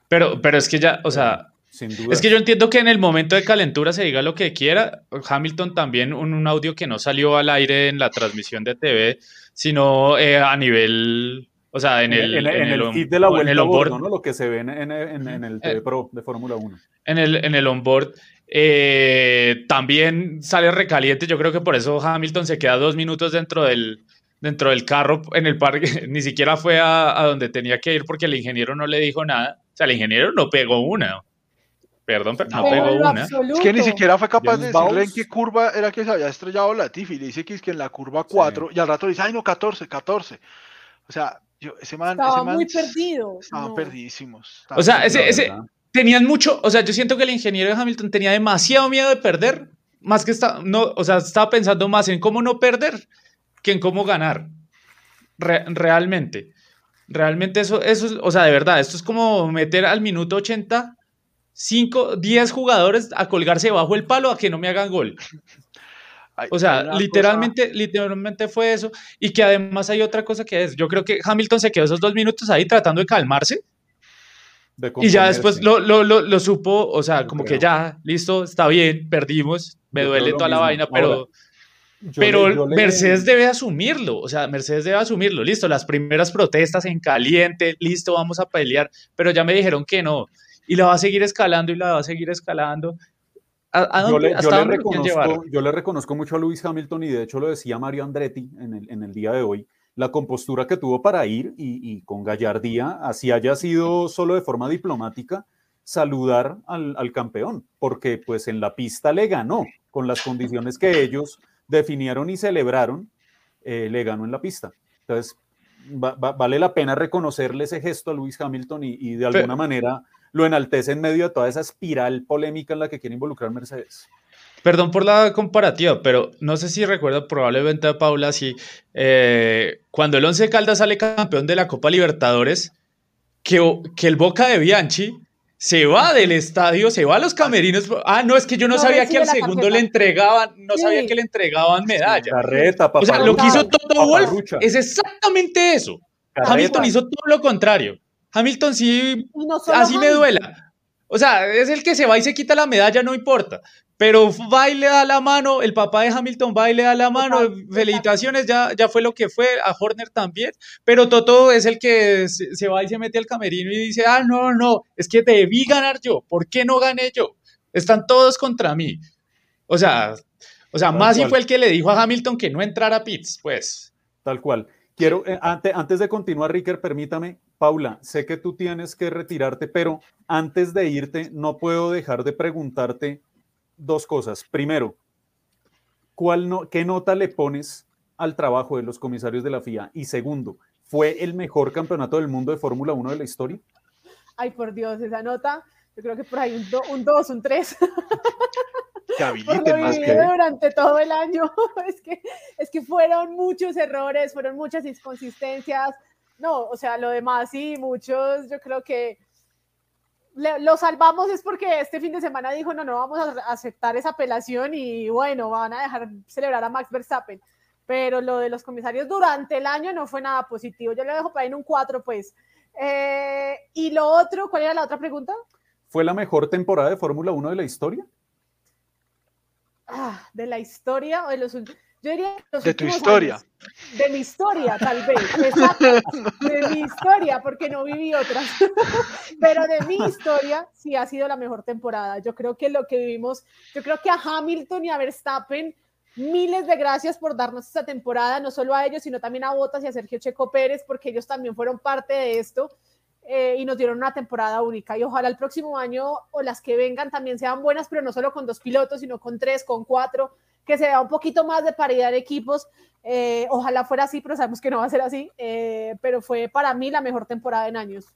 Pero, pero es que ya, o sea, Sin duda. es que yo entiendo que en el momento de calentura se diga lo que quiera. Hamilton también, un, un audio que no salió al aire en la transmisión de TV, sino eh, a nivel, o sea, en el, en, en el on- feed de la o en vuelta el onboard, bordo, ¿no? Lo que se ve en, en- en- en el TV Pro de Fórmula 1. en el, en el onboard, eh, también sale recaliente. Yo creo que por eso Hamilton se queda dos minutos dentro del, dentro del carro en el parque. Ni siquiera fue a, a donde tenía que ir porque el ingeniero no le dijo nada. O sea, el ingeniero no pegó una. Perdón, pero no, No. pegó una. absoluto. Es que ni siquiera fue capaz de decirle en qué curva era que se había estrellado Latifi. Le dice que es que en la curva 4 y al rato le dice, ay no, 14, 14. O sea, yo, ese man, Estaba ese man muy perdido. Estaban No. perdidísimos. O sea, ese- La ese-. Tenían mucho, o sea, yo siento que el ingeniero de Hamilton tenía demasiado miedo de perder, más que está, no, o sea, estaba pensando más en cómo no perder que en cómo ganar. Re- realmente. Realmente eso, eso es, o sea, de verdad, esto es como meter al minuto 80 5, 10 jugadores a colgarse bajo el palo a que no me hagan gol. O sea, literalmente, literalmente fue eso. Y que además hay otra cosa que es, yo creo que Hamilton se quedó esos dos minutos ahí tratando de calmarse De y ya después lo, lo, lo, lo supo, o sea, Yo como creo. que ya, listo, está bien, perdimos, me Yo duele toda la mismo. vaina, pero, Ahora, pero le- yo le- Mercedes debe asumirlo, o sea, Mercedes debe asumirlo, listo, las primeras protestas en caliente, listo, vamos a pelear, pero ya me dijeron que no, y la va a seguir escalando y la va a seguir escalando. ¿A, a yo dónde, le, yo reconozco, yo le reconozco mucho a Lewis Hamilton y de hecho lo decía Mario Andretti en el, en el día de hoy, la compostura que tuvo para ir y, y con gallardía, así haya sido solo de forma diplomática, saludar al, al campeón, porque pues en la pista le ganó, con las condiciones que ellos definieron y celebraron, eh, le ganó en la pista. Entonces, va- va- vale la pena reconocerle ese gesto a Lewis Hamilton y, y de alguna manera lo enaltece en medio de toda esa espiral polémica en la que quiere involucrar Mercedes. Perdón por la comparativa, pero no sé si recuerda probablemente a Paula si eh, cuando el Once Caldas sale campeón de la Copa Libertadores, que, que el Boca de Bianchi se va del estadio, se va a los camerinos. Ah, no, es que yo no, No sabía que al segundo le entregaban, no Sí. sabía que le entregaban medalla. Carreta, O sea, lo que hizo Toto paparrucha. es exactamente eso. Carreta. Hamilton hizo todo lo contrario. Hamilton sí no así me duela. O sea, es el que se va y se quita la medalla, no importa. Pero va y le da la mano, el papá de Hamilton va y le da la mano. Felicitaciones, ya, ya fue lo que fue, a Horner también. Pero Toto es el que se, se va y se mete al camerino y dice, ah, no, no, es que debí ganar yo, ¿por qué no gané yo? Están todos contra mí. O sea, o sea, Masi fue el que le dijo a Hamilton que no entrara a pits, pues. Tal cual. Quiero, eh, ante- antes de continuar, Ricker, permítame, Paula, sé que tú tienes que retirarte, pero antes de irte, no puedo dejar de preguntarte dos cosas. Primero, ¿cuál no, ¿qué nota le pones al trabajo de los comisarios de la FIA? Y segundo, ¿fue el mejor campeonato del mundo de Fórmula 1 de la historia? Ay, por Dios, esa nota, yo creo que por ahí un 2, un, dos, un 3. Que por más vivido que. durante todo el año. Es que, es que fueron muchos errores, fueron muchas inconsistencias. No, o sea, lo demás sí, muchos, yo creo que le- lo salvamos es porque este fin de semana dijo, no, no vamos a aceptar esa apelación y bueno, van a dejar celebrar a Max Verstappen. Pero lo de los comisarios durante el año no fue nada positivo. Yo le dejo para ahí en un 4, pues. Eh, y lo otro, ¿cuál era la otra pregunta? ¿Fue la mejor temporada de Fórmula 1 de la historia? Ah, de la historia o de los ult- yo diría que los De tu historia. años. de mi historia tal vez exacto, de mi historia porque no viví otras pero de mi historia sí ha sido la mejor temporada yo creo que lo que vivimos yo creo que a Hamilton y a Verstappen miles de gracias por darnos esta temporada no solo a ellos sino también a Bottas y a Sergio Checo Pérez porque ellos también fueron parte de esto eh, y nos dieron una temporada única. Y ojalá el próximo año o las que vengan también sean buenas, pero no solo con dos pilotos, sino con tres, con cuatro, que se vea un poquito más de paridad de equipos. Eh, ojalá fuera así, pero sabemos que no va a ser así. Eh, pero fue para mí la mejor temporada en años.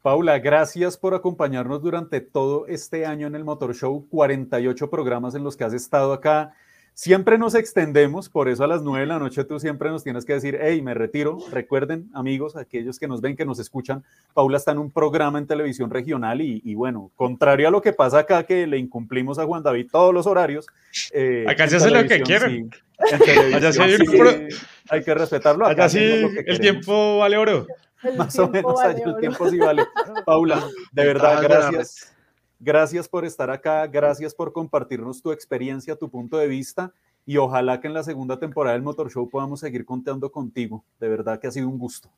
Paula, gracias por acompañarnos durante todo este año en el Motor Show, 48 programas en los que has estado acá. Siempre nos extendemos, por eso a las 9 de la noche tú siempre nos tienes que decir, hey, me retiro. Recuerden, amigos, aquellos que nos ven, que nos escuchan, Paula está en un programa en televisión regional y, y bueno, contrario a lo que pasa acá, que le incumplimos a Juan David todos los horarios. eh, Acá se hace lo que quieren. sí, en televisión Allá sí hay un pro- hay que respetarlo. acá Allá sí, hacemos lo que el queremos. tiempo vale oro. El Más o menos vale allá el tiempo sí vale. Paula, de verdad, gracias. Gracias por estar acá, gracias por compartirnos tu experiencia, tu punto de vista y ojalá que en la segunda temporada del Motor Show podamos seguir contando contigo. De verdad que ha sido un gusto.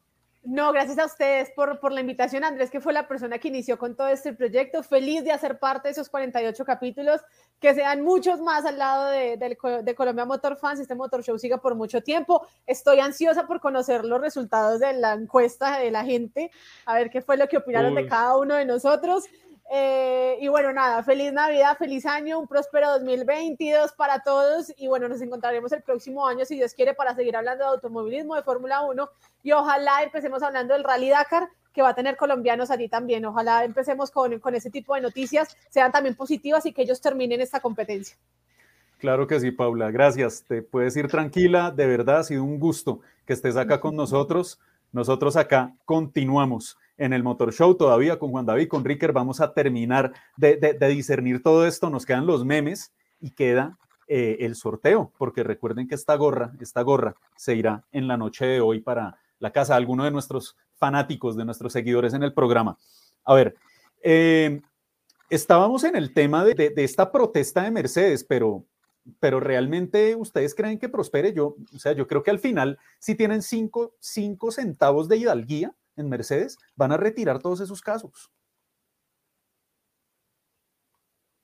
No, gracias a ustedes por, por la invitación, Andrés, que fue la persona que inició con todo este proyecto. Feliz de hacer parte de esos 48 capítulos, que sean muchos más al lado de, del co- de Colombia Motor Fans, este Motor Show siga por mucho tiempo. Estoy ansiosa por conocer los resultados de la encuesta de la gente, a ver qué fue lo que opinaron de cada uno de nosotros. Eh, y bueno, nada, feliz Navidad, feliz año, un próspero 2022 para todos. Y bueno, nos encontraremos el próximo año, si Dios quiere, para seguir hablando de automovilismo, de Fórmula 1 y ojalá empecemos hablando del Rally Dakar, que va a tener colombianos allí también. Ojalá empecemos con, con ese tipo de noticias, sean también positivas y que ellos terminen esta competencia. Claro que sí, Paula. Gracias. Te puedes ir tranquila. De verdad ha sido un gusto que estés acá con nosotros. Nosotros acá continuamos en el Motor Show todavía con Juan David, con Ricker. Vamos a terminar de, de- de discernir todo esto. Nos quedan los memes y queda eh, el sorteo, porque recuerden que esta gorra, esta gorra se irá en la noche de hoy para la casa de alguno de nuestros fanáticos, de nuestros seguidores en el programa. A ver, eh, estábamos en el tema de, de- de esta protesta de Mercedes, pero, pero realmente ustedes creen que prospere. Yo, o sea, yo creo que al final, si tienen cinco, cinco centavos de hidalguía en Mercedes, van a retirar todos esos casos.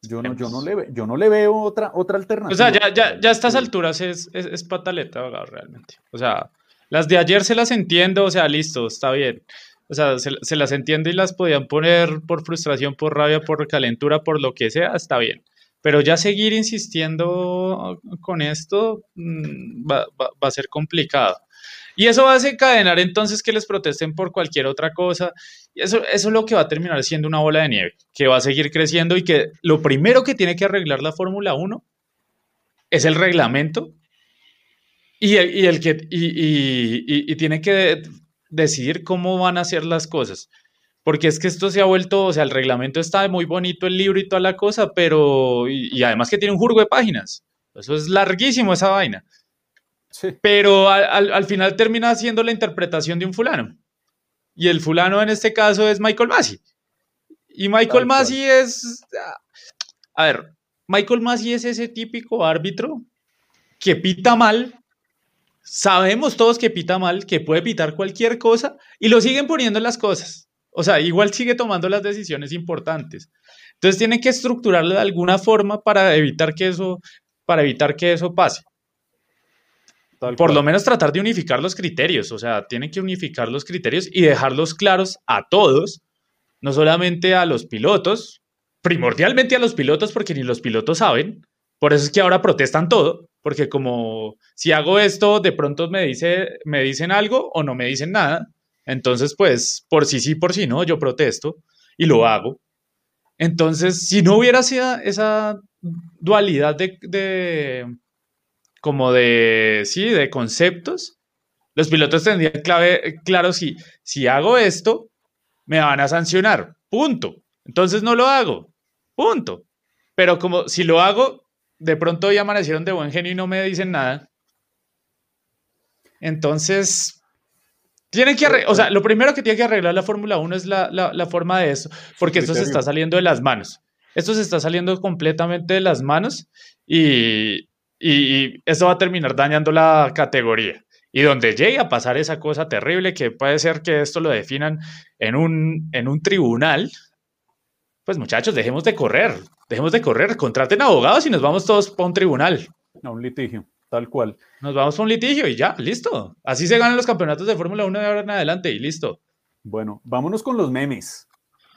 Yo no, yo no, le, ve- yo no le veo otra, otra O alternativa. sea, ya, ya, ya a estas alturas es, es, es pataleta realmente. O sea, las de ayer se las entiendo, o sea, listo, está bien. O sea, se, se las entiende y las podían poner por frustración, por rabia, por calentura, por lo que sea, está bien. Pero ya seguir insistiendo con esto mm, va, va- va a ser complicado. Y eso va a desencadenar entonces que les protesten por cualquier otra cosa. Y eso, eso es lo que va a terminar siendo una bola de nieve, que va a seguir creciendo y que lo primero que tiene que arreglar la Fórmula 1 es el reglamento y el, y el que y, y- tiene que decidir cómo van a hacer las cosas. Porque es que esto se ha vuelto, o sea, el reglamento está muy bonito, el libro y toda la cosa, pero, y además que tiene un jurgo de páginas. Eso es larguísimo esa vaina. Sí. Pero al, al- al final termina siendo la interpretación de un fulano. Y el fulano en este caso es Michael Massey. Y Michael. Massey es, a ver, Michael Massey es ese típico árbitro que pita mal. Sabemos todos que pita mal, que puede pitar cualquier cosa y lo siguen poniendo en las cosas. O sea, igual sigue tomando las decisiones importantes. Entonces tienen que estructurarlo de alguna forma para evitar que eso, para evitar que eso pase. Tal Por cual. lo menos tratar de unificar los criterios. O sea, tienen que unificar los criterios y dejarlos claros a todos, no solamente a los pilotos, primordialmente a los pilotos, porque ni los pilotos saben. Por eso es que ahora protestan todo, porque como si hago esto, de pronto me, dice, me dicen algo o no me dicen nada. Entonces, pues, por sí sí, por sí no, yo protesto y lo hago. Entonces, si no hubiera esa, esa dualidad de, de- como de, sí, de conceptos, los pilotos tendrían clave, claro, si, si hago esto, me van a sancionar, punto. Entonces no lo hago, punto. Pero como si lo hago, de pronto hoy amanecieron de buen genio y no me dicen nada. Entonces, tienen que arreglar, o sea, lo primero que tiene que arreglar la Fórmula 1 es la, la- la forma de eso, porque esto se está saliendo de las manos. Esto se está saliendo completamente de las manos y, y, eso va a terminar dañando la categoría. Y donde llegue a pasar esa cosa terrible, que puede ser que esto lo definan en un, en un tribunal, pues muchachos, dejemos de correr, dejemos de correr, contraten abogados y nos vamos todos para un tribunal. A un litigio, tal cual. Nos vamos para un litigio y ya, listo. Así se ganan los campeonatos de Fórmula 1 de ahora en adelante y listo. Bueno, vámonos con los memes.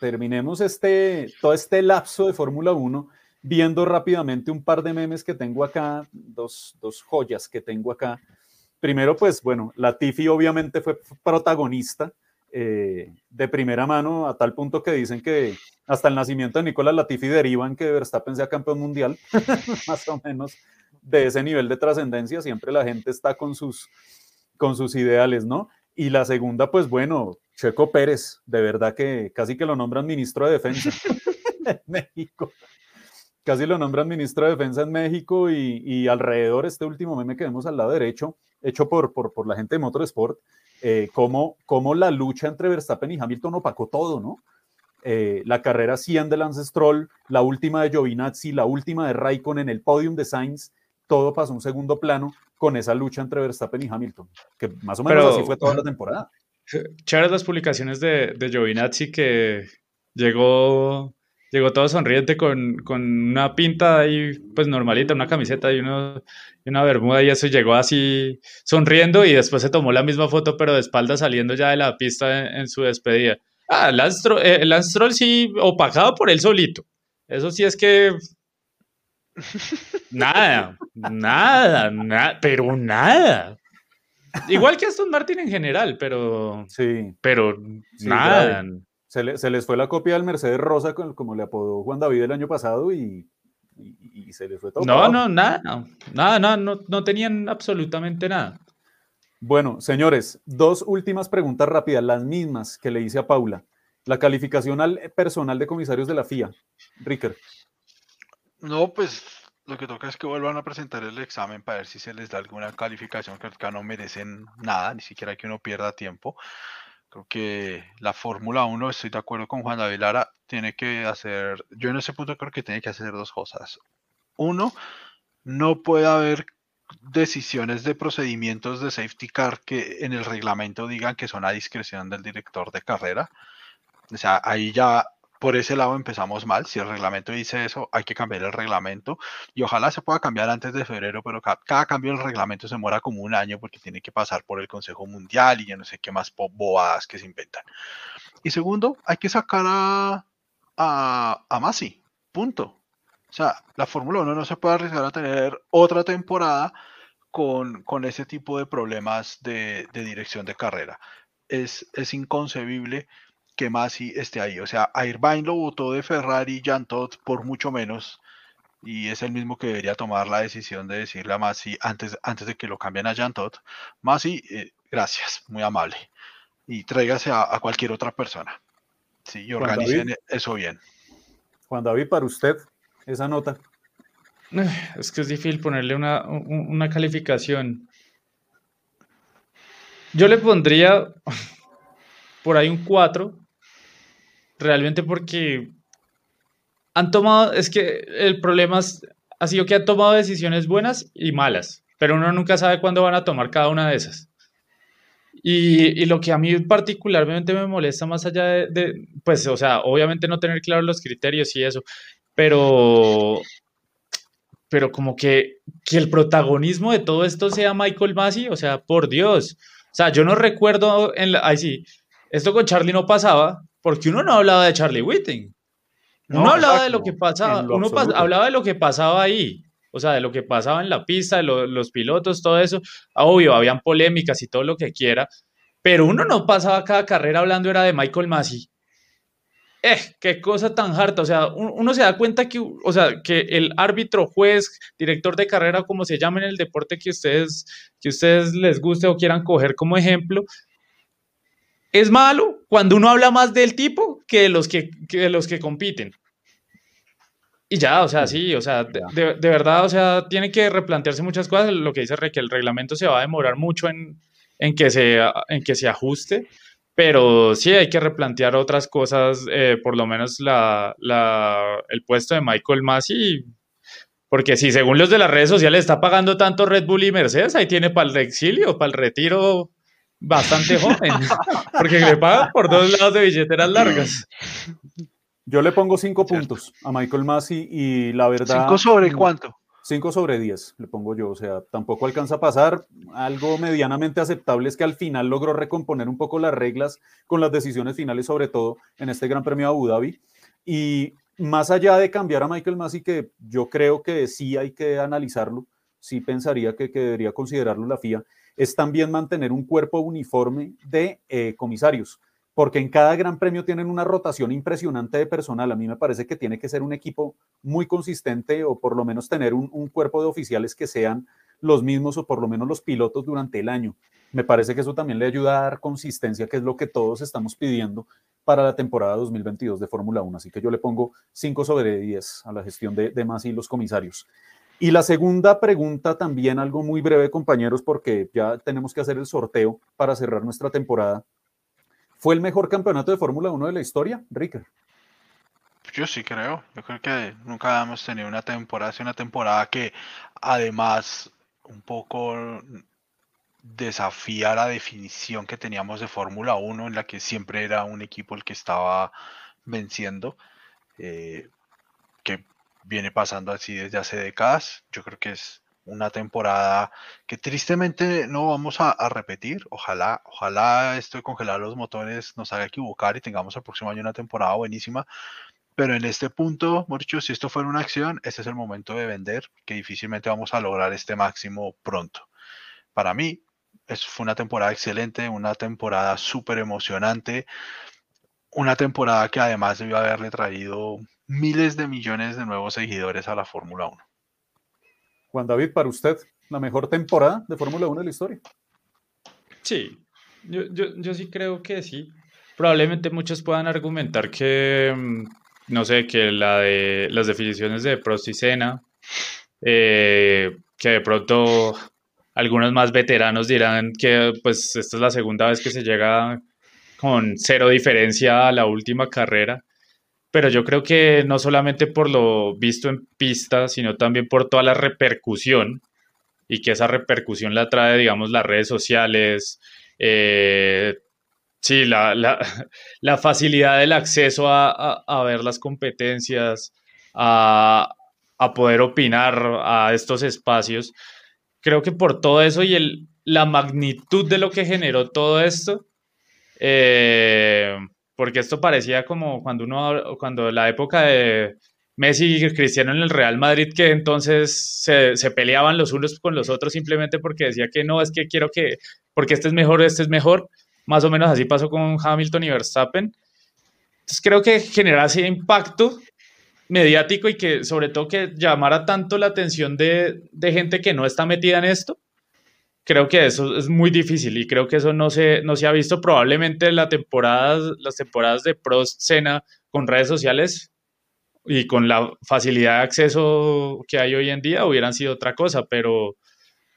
Terminemos este, todo este lapso de Fórmula 1 viendo rápidamente un par de memes que tengo acá, dos, dos joyas que tengo acá. Primero, pues bueno, Latifi obviamente fue protagonista eh, de primera mano a tal punto que dicen que hasta el nacimiento de Nicolás Latifi derivan que Verstappen sea campeón mundial, más o menos de ese nivel de trascendencia. Siempre la gente está con sus, con sus ideales, ¿no? Y la segunda, pues bueno, Checo Pérez, de verdad que casi que lo nombran ministro de Defensa en México. Casi lo nombran ministro de Defensa en México y, y alrededor este último meme que vemos al lado derecho, hecho por, por, por la gente de Motorsport, eh, cómo, cómo la lucha entre Verstappen y Hamilton opacó todo, ¿no? Eh, la carrera 100 de Lance Stroll, la última de Giovinazzi, la última de Raikkonen, el podium de Sainz, todo pasó a un segundo plano con esa lucha entre Verstappen y Hamilton, que más o menos Pero- así fue toda la temporada. Chéveres las publicaciones de, de Giovinazzi que llegó, llegó todo sonriente con, con una pinta ahí, pues normalita, una camiseta y, uno- y una bermuda y eso, llegó así sonriendo y después se tomó la misma foto pero de espalda saliendo ya de la pista en, en su despedida. Ah, Lance Stroll, eh, Lance sí, opacado por él solito. Eso sí es que... Nada, nada, nada, pero nada. Igual que Aston Martin en general, pero, Sí, pero Sí, nada. Se, le- se les fue la copia del Mercedes Rosa, como le apodó Juan David el año pasado, y, y- y se les fue todo. No, no, nada, nada, nada, no, no tenían absolutamente nada. Bueno, señores, dos últimas preguntas rápidas, las mismas que le hice a Paula. La calificación al personal de comisarios de la FIA. Ricker, No, pues lo que toca es que vuelvan a presentar el examen para ver si se les da alguna calificación, que acá no merecen nada, ni siquiera que uno pierda tiempo. Creo que la Fórmula 1, estoy de acuerdo con Juan David Lara, tiene que hacer, yo en ese punto creo que tiene que hacer dos cosas. Uno, no puede haber decisiones de procedimientos de safety car que en el reglamento digan que son a discreción del director de carrera. O sea, ahí ya por ese lado empezamos mal. Si el reglamento dice eso, hay que cambiar el reglamento y ojalá se pueda cambiar antes de febrero, pero ca- cada, cambio del reglamento se demora como un año porque tiene que pasar por el Consejo Mundial y yo no sé qué más bo- bobadas que se inventan. Y segundo, hay que sacar a, a, a Masi, punto. O sea, la Fórmula 1 no se puede arriesgar a tener otra temporada con, con ese tipo de problemas de, de dirección de carrera. Es, es inconcebible que Masi esté ahí. O sea, a Irvine lo votó de Ferrari, Jan Todt por mucho menos. Y es el mismo que debería tomar la decisión de decirle a Masi antes, antes de que lo cambien a Jan Todt. Masi, eh, gracias, muy amable. Y tráigase a, a cualquier otra persona. Sí, y organicen David. eso bien. Juan David, para usted, esa nota. Es que es difícil ponerle una, un- una calificación. Yo le pondría por ahí un 4, realmente porque han tomado, es que el problema es- ha sido que han tomado decisiones buenas y malas, pero uno nunca sabe cuándo van a tomar cada una de esas. Y, y lo que a mí particularmente me molesta más allá de, de, pues, o sea, obviamente no tener claros los criterios y eso, pero pero como que, que el protagonismo de todo esto sea Michael Massey, o sea, por Dios. O sea, yo no recuerdo en la, ay sí, esto con Charlie no pasaba, porque uno no hablaba de Charlie Whiting. Uno No, hablaba de lo que pasaba, lo uno pas- hablaba de lo que pasaba ahí, o sea, de lo que pasaba en la pista, de lo- los pilotos, todo eso. Obvio, habían polémicas y todo lo que quiera, pero uno no pasaba cada carrera hablando era de Michael Massey. Eh, qué cosa tan harta. O sea, un- uno se da cuenta que, o sea, que el árbitro, juez, director de carrera, como se llama en el deporte que ustedes, que ustedes les guste o quieran coger como ejemplo, es malo cuando uno habla más del tipo que de los que, que de los que compiten. Y ya, o sea, sí, o sea, de, de- verdad, o sea, tiene que replantearse muchas cosas. Lo que dice Re, que el reglamento se va a demorar mucho en, en que se, en que se ajuste, pero sí hay que replantear otras cosas, eh, por lo menos la, la- el puesto de Michael Massey, porque si según los de las redes sociales está pagando tanto Red Bull y Mercedes, ahí tiene para el exilio, para el retiro bastante joven, porque le pagan por dos lados de billeteras largas. Yo le pongo cinco puntos a Michael Massey y la verdad. ¿Cinco sobre mm, cuánto? 5 sobre 10 le pongo yo, o sea, tampoco alcanza a pasar. Algo medianamente aceptable es que al final logró recomponer un poco las reglas con las decisiones finales, sobre todo en este Gran Premio de Abu Dhabi. Y más allá de cambiar a Michael Massey, que yo creo que sí hay que analizarlo, sí pensaría que, que debería considerarlo la FIA, es también mantener un cuerpo uniforme de eh, comisarios porque en cada gran premio tienen una rotación impresionante de personal. A mí me parece que tiene que ser un equipo muy consistente o por lo menos tener un, un, cuerpo de oficiales que sean los mismos o por lo menos los pilotos durante el año. Me parece que eso también le ayuda a dar consistencia, que es lo que todos estamos pidiendo para la temporada 2022 de Fórmula 1. Así que yo le pongo 5 sobre 10 a la gestión de, de Masi y los comisarios. Y la segunda pregunta también algo muy breve, compañeros, porque ya tenemos que hacer el sorteo para cerrar nuestra temporada. ¿Fue el mejor campeonato de Fórmula 1 de la historia, Ricker? Yo sí creo. Yo creo que nunca hemos tenido una temporada, una temporada que además un poco desafía la definición que teníamos de Fórmula 1, en la que siempre era un equipo el que estaba venciendo, eh, que viene pasando así desde hace décadas. Yo creo que es una temporada que tristemente no vamos a, repetir. Ojalá, ojalá esto de congelar los motores nos haga equivocar y tengamos el próximo año una temporada buenísima. Pero en este punto, Morcho, si esto fuera una acción, este es el momento de vender, que difícilmente vamos a lograr este máximo pronto. Para mí, es, fue una temporada excelente, una temporada súper emocionante, una temporada que además debió haberle traído miles de millones de nuevos seguidores a la Fórmula 1. Juan David, para usted, la mejor temporada de Fórmula 1 de la historia. Sí, yo, yo, yo, sí creo que sí. Probablemente muchos puedan argumentar que, mm, no sé, que la de las definiciones de Prost y Senna, eh, que de pronto algunos más veteranos dirán que pues esta es la segunda vez que se llega con cero diferencia a la última carrera pero yo creo que no solamente por lo visto en pista, sino también por toda la repercusión y que esa repercusión la trae, digamos, las redes sociales, eh, sí, la, la, la, facilidad del acceso a, a, a ver las competencias, a, a, poder opinar a estos espacios. Creo que por todo eso y el, la magnitud de lo que generó todo esto, eh, porque esto parecía como cuando uno, cuando la época de, Messi y Cristiano en el Real Madrid, que entonces se, se, peleaban los unos con los otros simplemente porque decía que no, es que quiero que, porque este es mejor, este es mejor. Más o menos así pasó con Hamilton y Verstappen. Entonces creo que generase impacto mediático y que sobre todo que llamara tanto la atención de, de, gente que no está metida en esto, creo que eso es muy difícil y creo que eso no se, no se ha visto probablemente la temporada, las temporadas de Prost Senna con redes sociales y con la facilidad de acceso que hay hoy en día hubieran sido otra cosa, pero,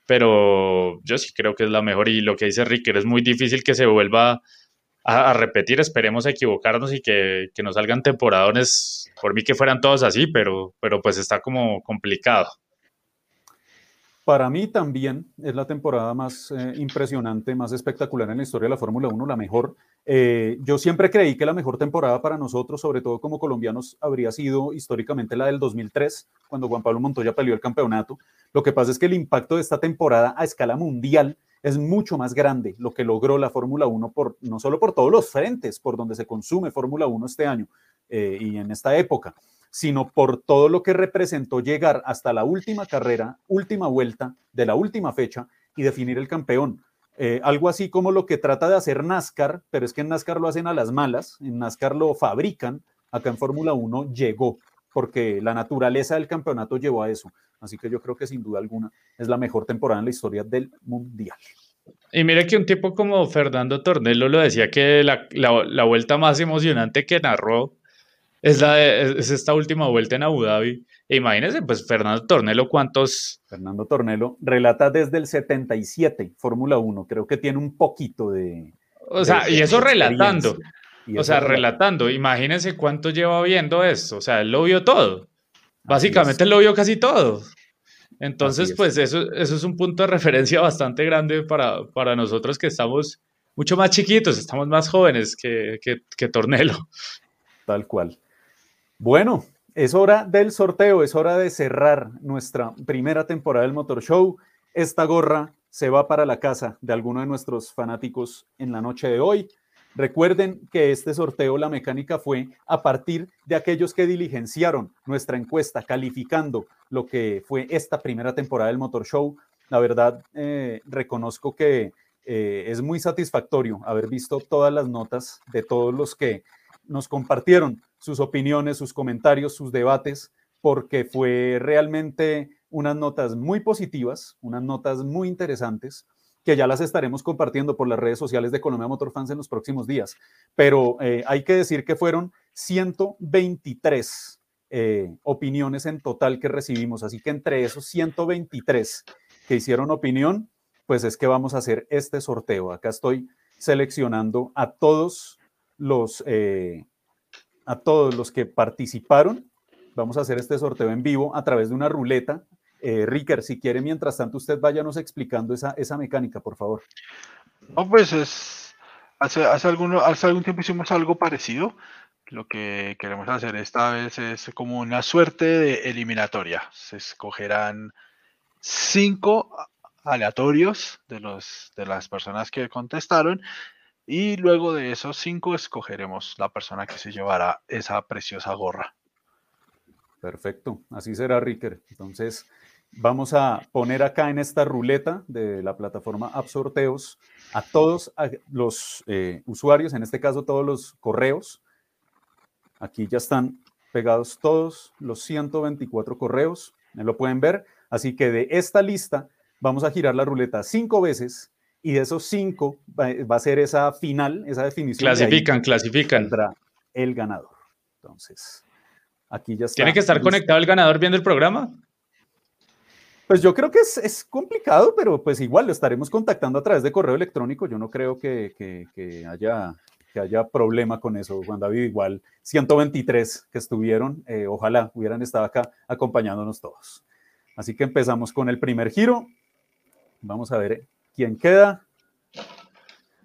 pero yo sí creo que es la mejor y lo que dice Ricker es muy difícil que se vuelva a, a repetir, esperemos equivocarnos y que, que nos salgan temporadones, por mí que fueran todos así, pero, pero pues está como complicado. Para mí también es la temporada más eh, impresionante, más espectacular en la historia de la Fórmula 1, la mejor. Eh, yo siempre creí que la mejor temporada para nosotros, sobre todo como colombianos, habría sido históricamente la del 2003, cuando Juan Pablo Montoya peleó el campeonato. Lo que pasa es que el impacto de esta temporada a escala mundial es mucho más grande lo que logró la Fórmula 1, por, no solo por todos los frentes por donde se consume Fórmula 1 este año eh, y en esta época, sino por todo lo que representó llegar hasta la última carrera, última vuelta de la última fecha y definir el campeón. Eh, algo así como lo que trata de hacer NASCAR, pero es que en NASCAR lo hacen a las malas, en NASCAR lo fabrican, acá en Fórmula 1 llegó, porque la naturaleza del campeonato llevó a eso. Así que yo creo que sin duda alguna es la mejor temporada en la historia del Mundial. Y mire que un tipo como Fernando Tornello lo decía que la, la, la vuelta más emocionante que narró es, la de, es esta última vuelta en Abu Dhabi. E imagínense, pues Fernando Tornelo, ¿cuántos? Fernando Tornelo relata desde el 77, Fórmula 1. Creo que tiene un poquito de. O sea, de, y eso relatando. Y o sea, relatando. Imagínense cuánto lleva viendo esto. O sea, él lo vio todo. Básicamente, él lo vio casi todo. Entonces, pues eso, eso es un punto de referencia bastante grande para, para nosotros que estamos mucho más chiquitos, estamos más jóvenes que, que, que Tornelo. Tal cual. Bueno, es hora del sorteo, es hora de cerrar nuestra primera temporada del Motor Show. Esta gorra se va para la casa de alguno de nuestros fanáticos en la noche de hoy. Recuerden que este sorteo, la mecánica fue a partir de aquellos que diligenciaron nuestra encuesta, calificando lo que fue esta primera temporada del Motor Show. La verdad, eh, reconozco que eh, es muy satisfactorio haber visto todas las notas de todos los que nos compartieron sus opiniones, sus comentarios, sus debates, porque fue realmente unas notas muy positivas, unas notas muy interesantes, que ya las estaremos compartiendo por las redes sociales de Colombia Motor Fans en los próximos días. Pero eh, hay que decir que fueron 123 eh, opiniones en total que recibimos, así que entre esos 123 que hicieron opinión, pues es que vamos a hacer este sorteo. Acá estoy seleccionando a todos los, eh, a todos los que participaron. Vamos a hacer este sorteo en vivo a través de una ruleta. Eh, Ricker, si quiere, mientras tanto, usted váyanos explicando esa, esa mecánica, por favor. No, pues es. Hace, hace, alguno, hace algún tiempo hicimos algo parecido. Lo que queremos hacer esta vez es como una suerte de eliminatoria. Se escogerán cinco aleatorios de, los, de las personas que contestaron y luego de esos cinco escogeremos la persona que se llevará esa preciosa gorra. Perfecto, así será Ricker. Entonces, vamos a poner acá en esta ruleta de la plataforma App Sorteos a todos los eh, usuarios, en este caso todos los correos. Aquí ya están pegados todos los 124 correos, lo pueden ver. Así que de esta lista vamos a girar la ruleta cinco veces y de esos cinco va, a ser esa final, esa definición. Clasifican, de clasifican. El ganador. Entonces, aquí ya está. ¿Tiene que estar listo. conectado el ganador viendo el programa? Pues yo creo que es, es, complicado, pero pues igual lo estaremos contactando a través de correo electrónico. Yo no creo que, que, que haya, que haya problema con eso, Juan David. Igual 123 que estuvieron, eh, ojalá hubieran estado acá acompañándonos todos. Así que empezamos con el primer giro. Vamos a ver quién queda.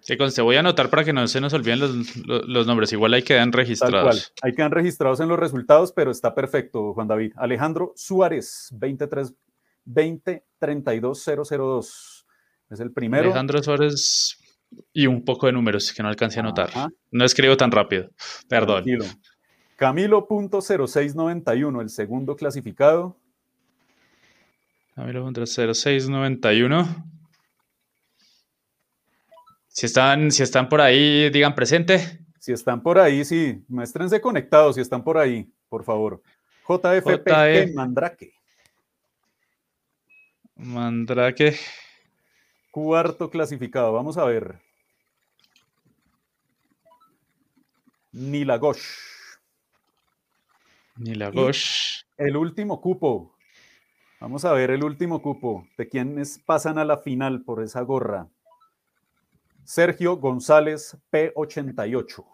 Sí, conste, voy a anotar para que no se nos olviden los, los, los nombres. Igual ahí quedan registrados. Ahí quedan registrados en los resultados, pero está perfecto, Juan David. Alejandro Suárez, 23, 20 32 002. Es el primero. Alejandro Suárez y un poco de números que no alcancé a anotar. Ajá. No escribo tan rápido. Perdón. Tranquilo. Camilo.0691, el segundo clasificado. Camilo.0691. Si están, si están por ahí, digan presente. Si están por ahí, sí, muéstrense conectados si están por ahí, por favor. JFP JF. Mandrake, Mandrake. cuarto clasificado. Vamos a ver. Nilagosh, Nilagosh. el último cupo. Vamos a ver el último cupo. ¿De quiénes pasan a la final por esa gorra? Sergio González P88.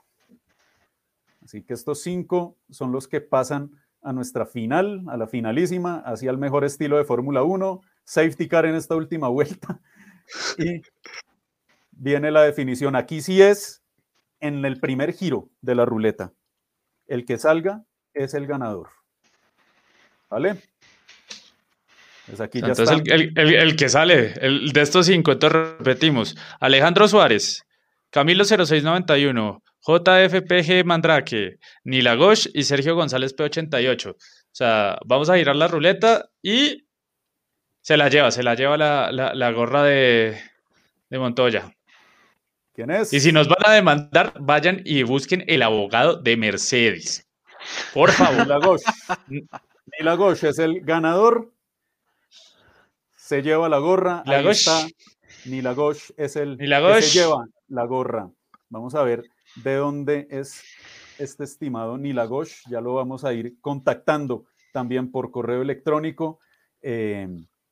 Así que estos cinco son los que pasan a nuestra final, a la finalísima, hacia el mejor estilo de Fórmula 1, safety car en esta última vuelta. Y viene la definición. Aquí sí es en el primer giro de la ruleta. El que salga es el ganador. ¿Vale? Pues aquí ya Entonces, el, el- el- el que sale, el de estos cinco, entonces repetimos. Alejandro Suárez, Camilo 0691, JFPG Mandrake, Nilagosh y Sergio González P88. O sea, vamos a girar la ruleta y se la lleva, se la lleva la, la- la gorra de, de Montoya. ¿Quién es? Y si nos van a demandar, vayan y busquen el abogado de Mercedes. Por favor. Nilagosh. Nilagosh es el ganador. Se lleva la gorra. Nilagosh. está. Nilagosh es el que Nilagosh. se lleva la gorra. Vamos a ver de dónde es este estimado Nilagosh. Ya lo vamos a ir contactando también por correo electrónico. Eh,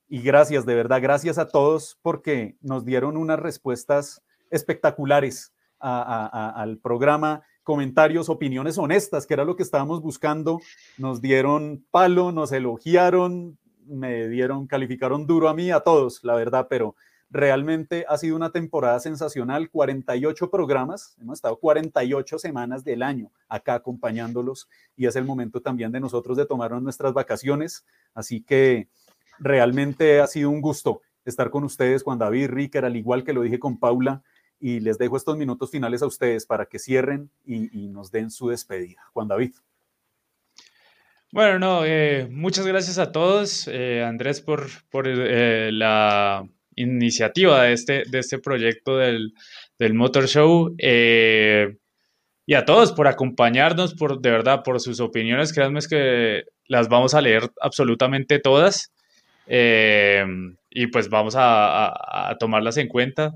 y gracias, de verdad, gracias a todos porque nos dieron unas respuestas espectaculares a- a- a- al programa, comentarios, opiniones honestas, que era lo que estábamos buscando. Nos dieron palo, nos elogiaron, me dieron, calificaron duro a mí, a todos, la verdad, pero realmente ha sido una temporada sensacional, 48 programas, hemos estado 48 semanas del año acá acompañándolos y es el momento también de nosotros de tomarnos nuestras vacaciones, así que realmente ha sido un gusto estar con ustedes, Juan David, Ricker, al igual que lo dije con Paula, y les dejo estos minutos finales a ustedes para que cierren y, y nos den su despedida. Juan David. Bueno, no, eh, muchas gracias a todos, eh, Andrés, por, por eh, la iniciativa de este, de este proyecto del, del Motor Show. y a todos por acompañarnos, por de verdad, por sus opiniones. Créanme que las vamos a leer absolutamente todas. y pues vamos a, a- tomarlas en cuenta.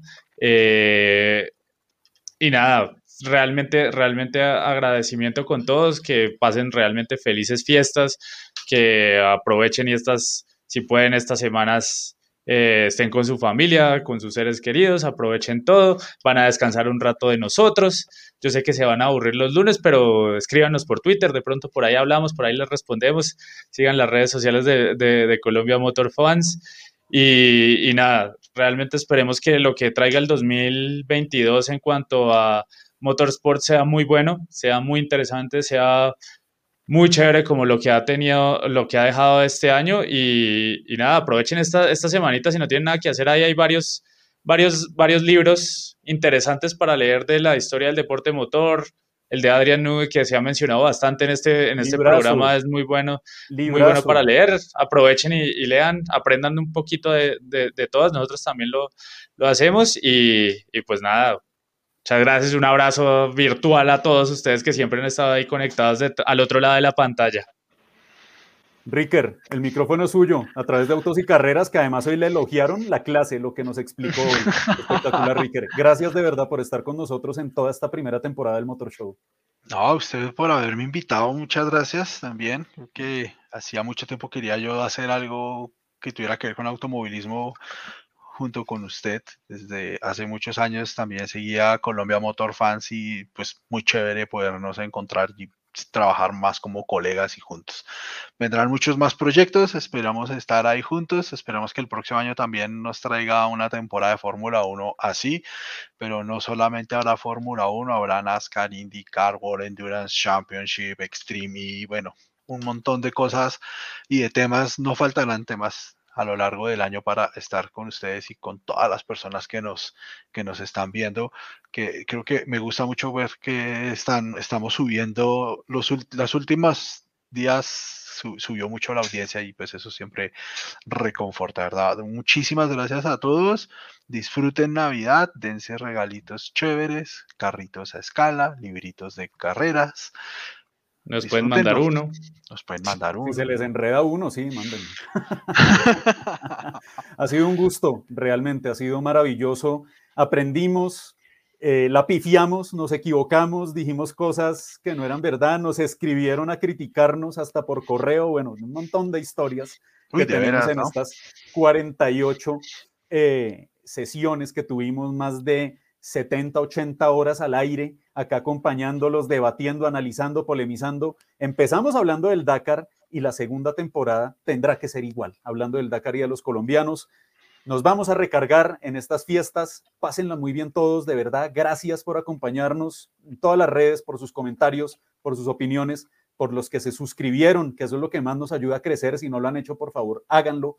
Y nada, realmente, realmente agradecimiento con todos, que pasen realmente felices fiestas, que aprovechen y estas, si pueden, estas semanas eh, estén con su familia, con sus seres queridos, aprovechen todo, van a descansar un rato de nosotros. Yo sé que se van a aburrir los lunes, pero escríbanos por Twitter, de pronto por ahí hablamos, por ahí les respondemos. Sigan las redes sociales de, de- de Colombia Motor Fans. Y, y nada, realmente esperemos que lo que traiga el 2022 en cuanto a Motorsport sea muy bueno, sea muy interesante, sea muy chévere como lo que ha tenido, lo que ha dejado este año. Y, y nada, aprovechen esta, esta semanita si no tienen nada que hacer, ahí hay varios, varios, varios libros interesantes para leer de la historia del deporte motor, el de Adrian Nube que se ha mencionado bastante en este, en este Librazo. programa es muy bueno, muy bueno para leer, aprovechen y, y lean, aprendan un poquito de, de- de todas, nosotros también lo, lo hacemos y, y pues nada, muchas gracias, un abrazo virtual a todos ustedes que siempre han estado ahí conectados de- al otro lado de la pantalla. Ricker, el micrófono es suyo, a través de Autos y Carreras, que además hoy le elogiaron la clase, lo que nos explicó hoy. Espectacular, Ricker. Gracias de verdad por estar con nosotros en toda esta primera temporada del Motor Show. No, a ustedes por haberme invitado, muchas gracias también. Creo que hacía mucho tiempo quería yo hacer algo que tuviera que ver con automovilismo junto con usted. Desde hace muchos años también seguía Colombia Motor Fans y pues muy chévere podernos encontrar y trabajar más como colegas y juntos. Vendrán muchos más proyectos, esperamos estar ahí juntos, esperamos que el próximo año también nos traiga una temporada de Fórmula 1 así, pero no solamente habrá Fórmula 1, habrá NASCAR, IndyCar, World Endurance Championship, Extreme y bueno, un montón de cosas y de temas, no faltarán temas a lo largo del año para estar con ustedes y con todas las personas que nos, que nos están viendo, que creo que me gusta mucho ver que están, estamos subiendo los, las últimas días subió mucho la audiencia y pues eso siempre reconforta, ¿verdad? Muchísimas gracias a todos. Disfruten Navidad, dense regalitos chéveres, carritos a escala, libritos de carreras. Nos pueden mandar uno. Nos pueden mandar uno. Si se les enreda uno, sí, mándenlo. ha sido un gusto, realmente, ha sido maravilloso. Aprendimos, eh, la pifiamos, nos equivocamos, dijimos cosas que no eran verdad, nos escribieron a criticarnos hasta por correo, bueno, un montón de historias que tenemos en estas 48 eh, sesiones que tuvimos, más de 70, 80 horas al aire, acá acompañándolos, debatiendo, analizando, polemizando. Empezamos hablando del Dakar y la segunda temporada tendrá que ser igual, hablando del Dakar y de los colombianos. Nos vamos a recargar en estas fiestas. Pásenla muy bien todos, de verdad. Gracias por acompañarnos en todas las redes, por sus comentarios, por sus opiniones, por los que se suscribieron, que eso es lo que más nos ayuda a crecer. Si no lo han hecho, por favor, háganlo.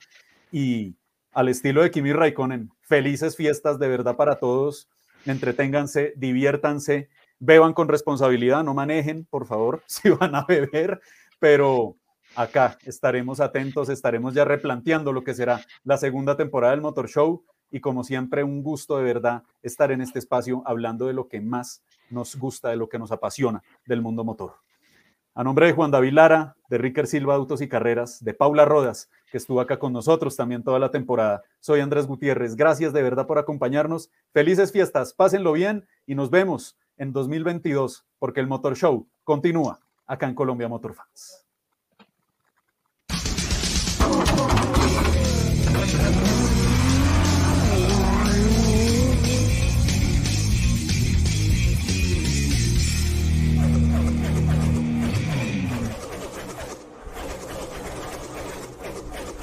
Y al estilo de Kimi Raikkonen, felices fiestas de verdad para todos entreténganse, diviértanse, beban con responsabilidad, no manejen, por favor, si van a beber, pero acá estaremos atentos, estaremos ya replanteando lo que será la segunda temporada del Motor Show y como siempre un gusto de verdad estar en este espacio hablando de lo que más nos gusta, de lo que nos apasiona del mundo motor. A nombre de Juan David Lara, de Ricker Silva Autos y Carreras, de Paula Rodas, que estuvo acá con nosotros también toda la temporada. Soy Andrés Gutiérrez. Gracias de verdad por acompañarnos. Felices fiestas, pásenlo bien y nos vemos en 2022 porque el Motor Show continúa acá en Colombia Motor Fans.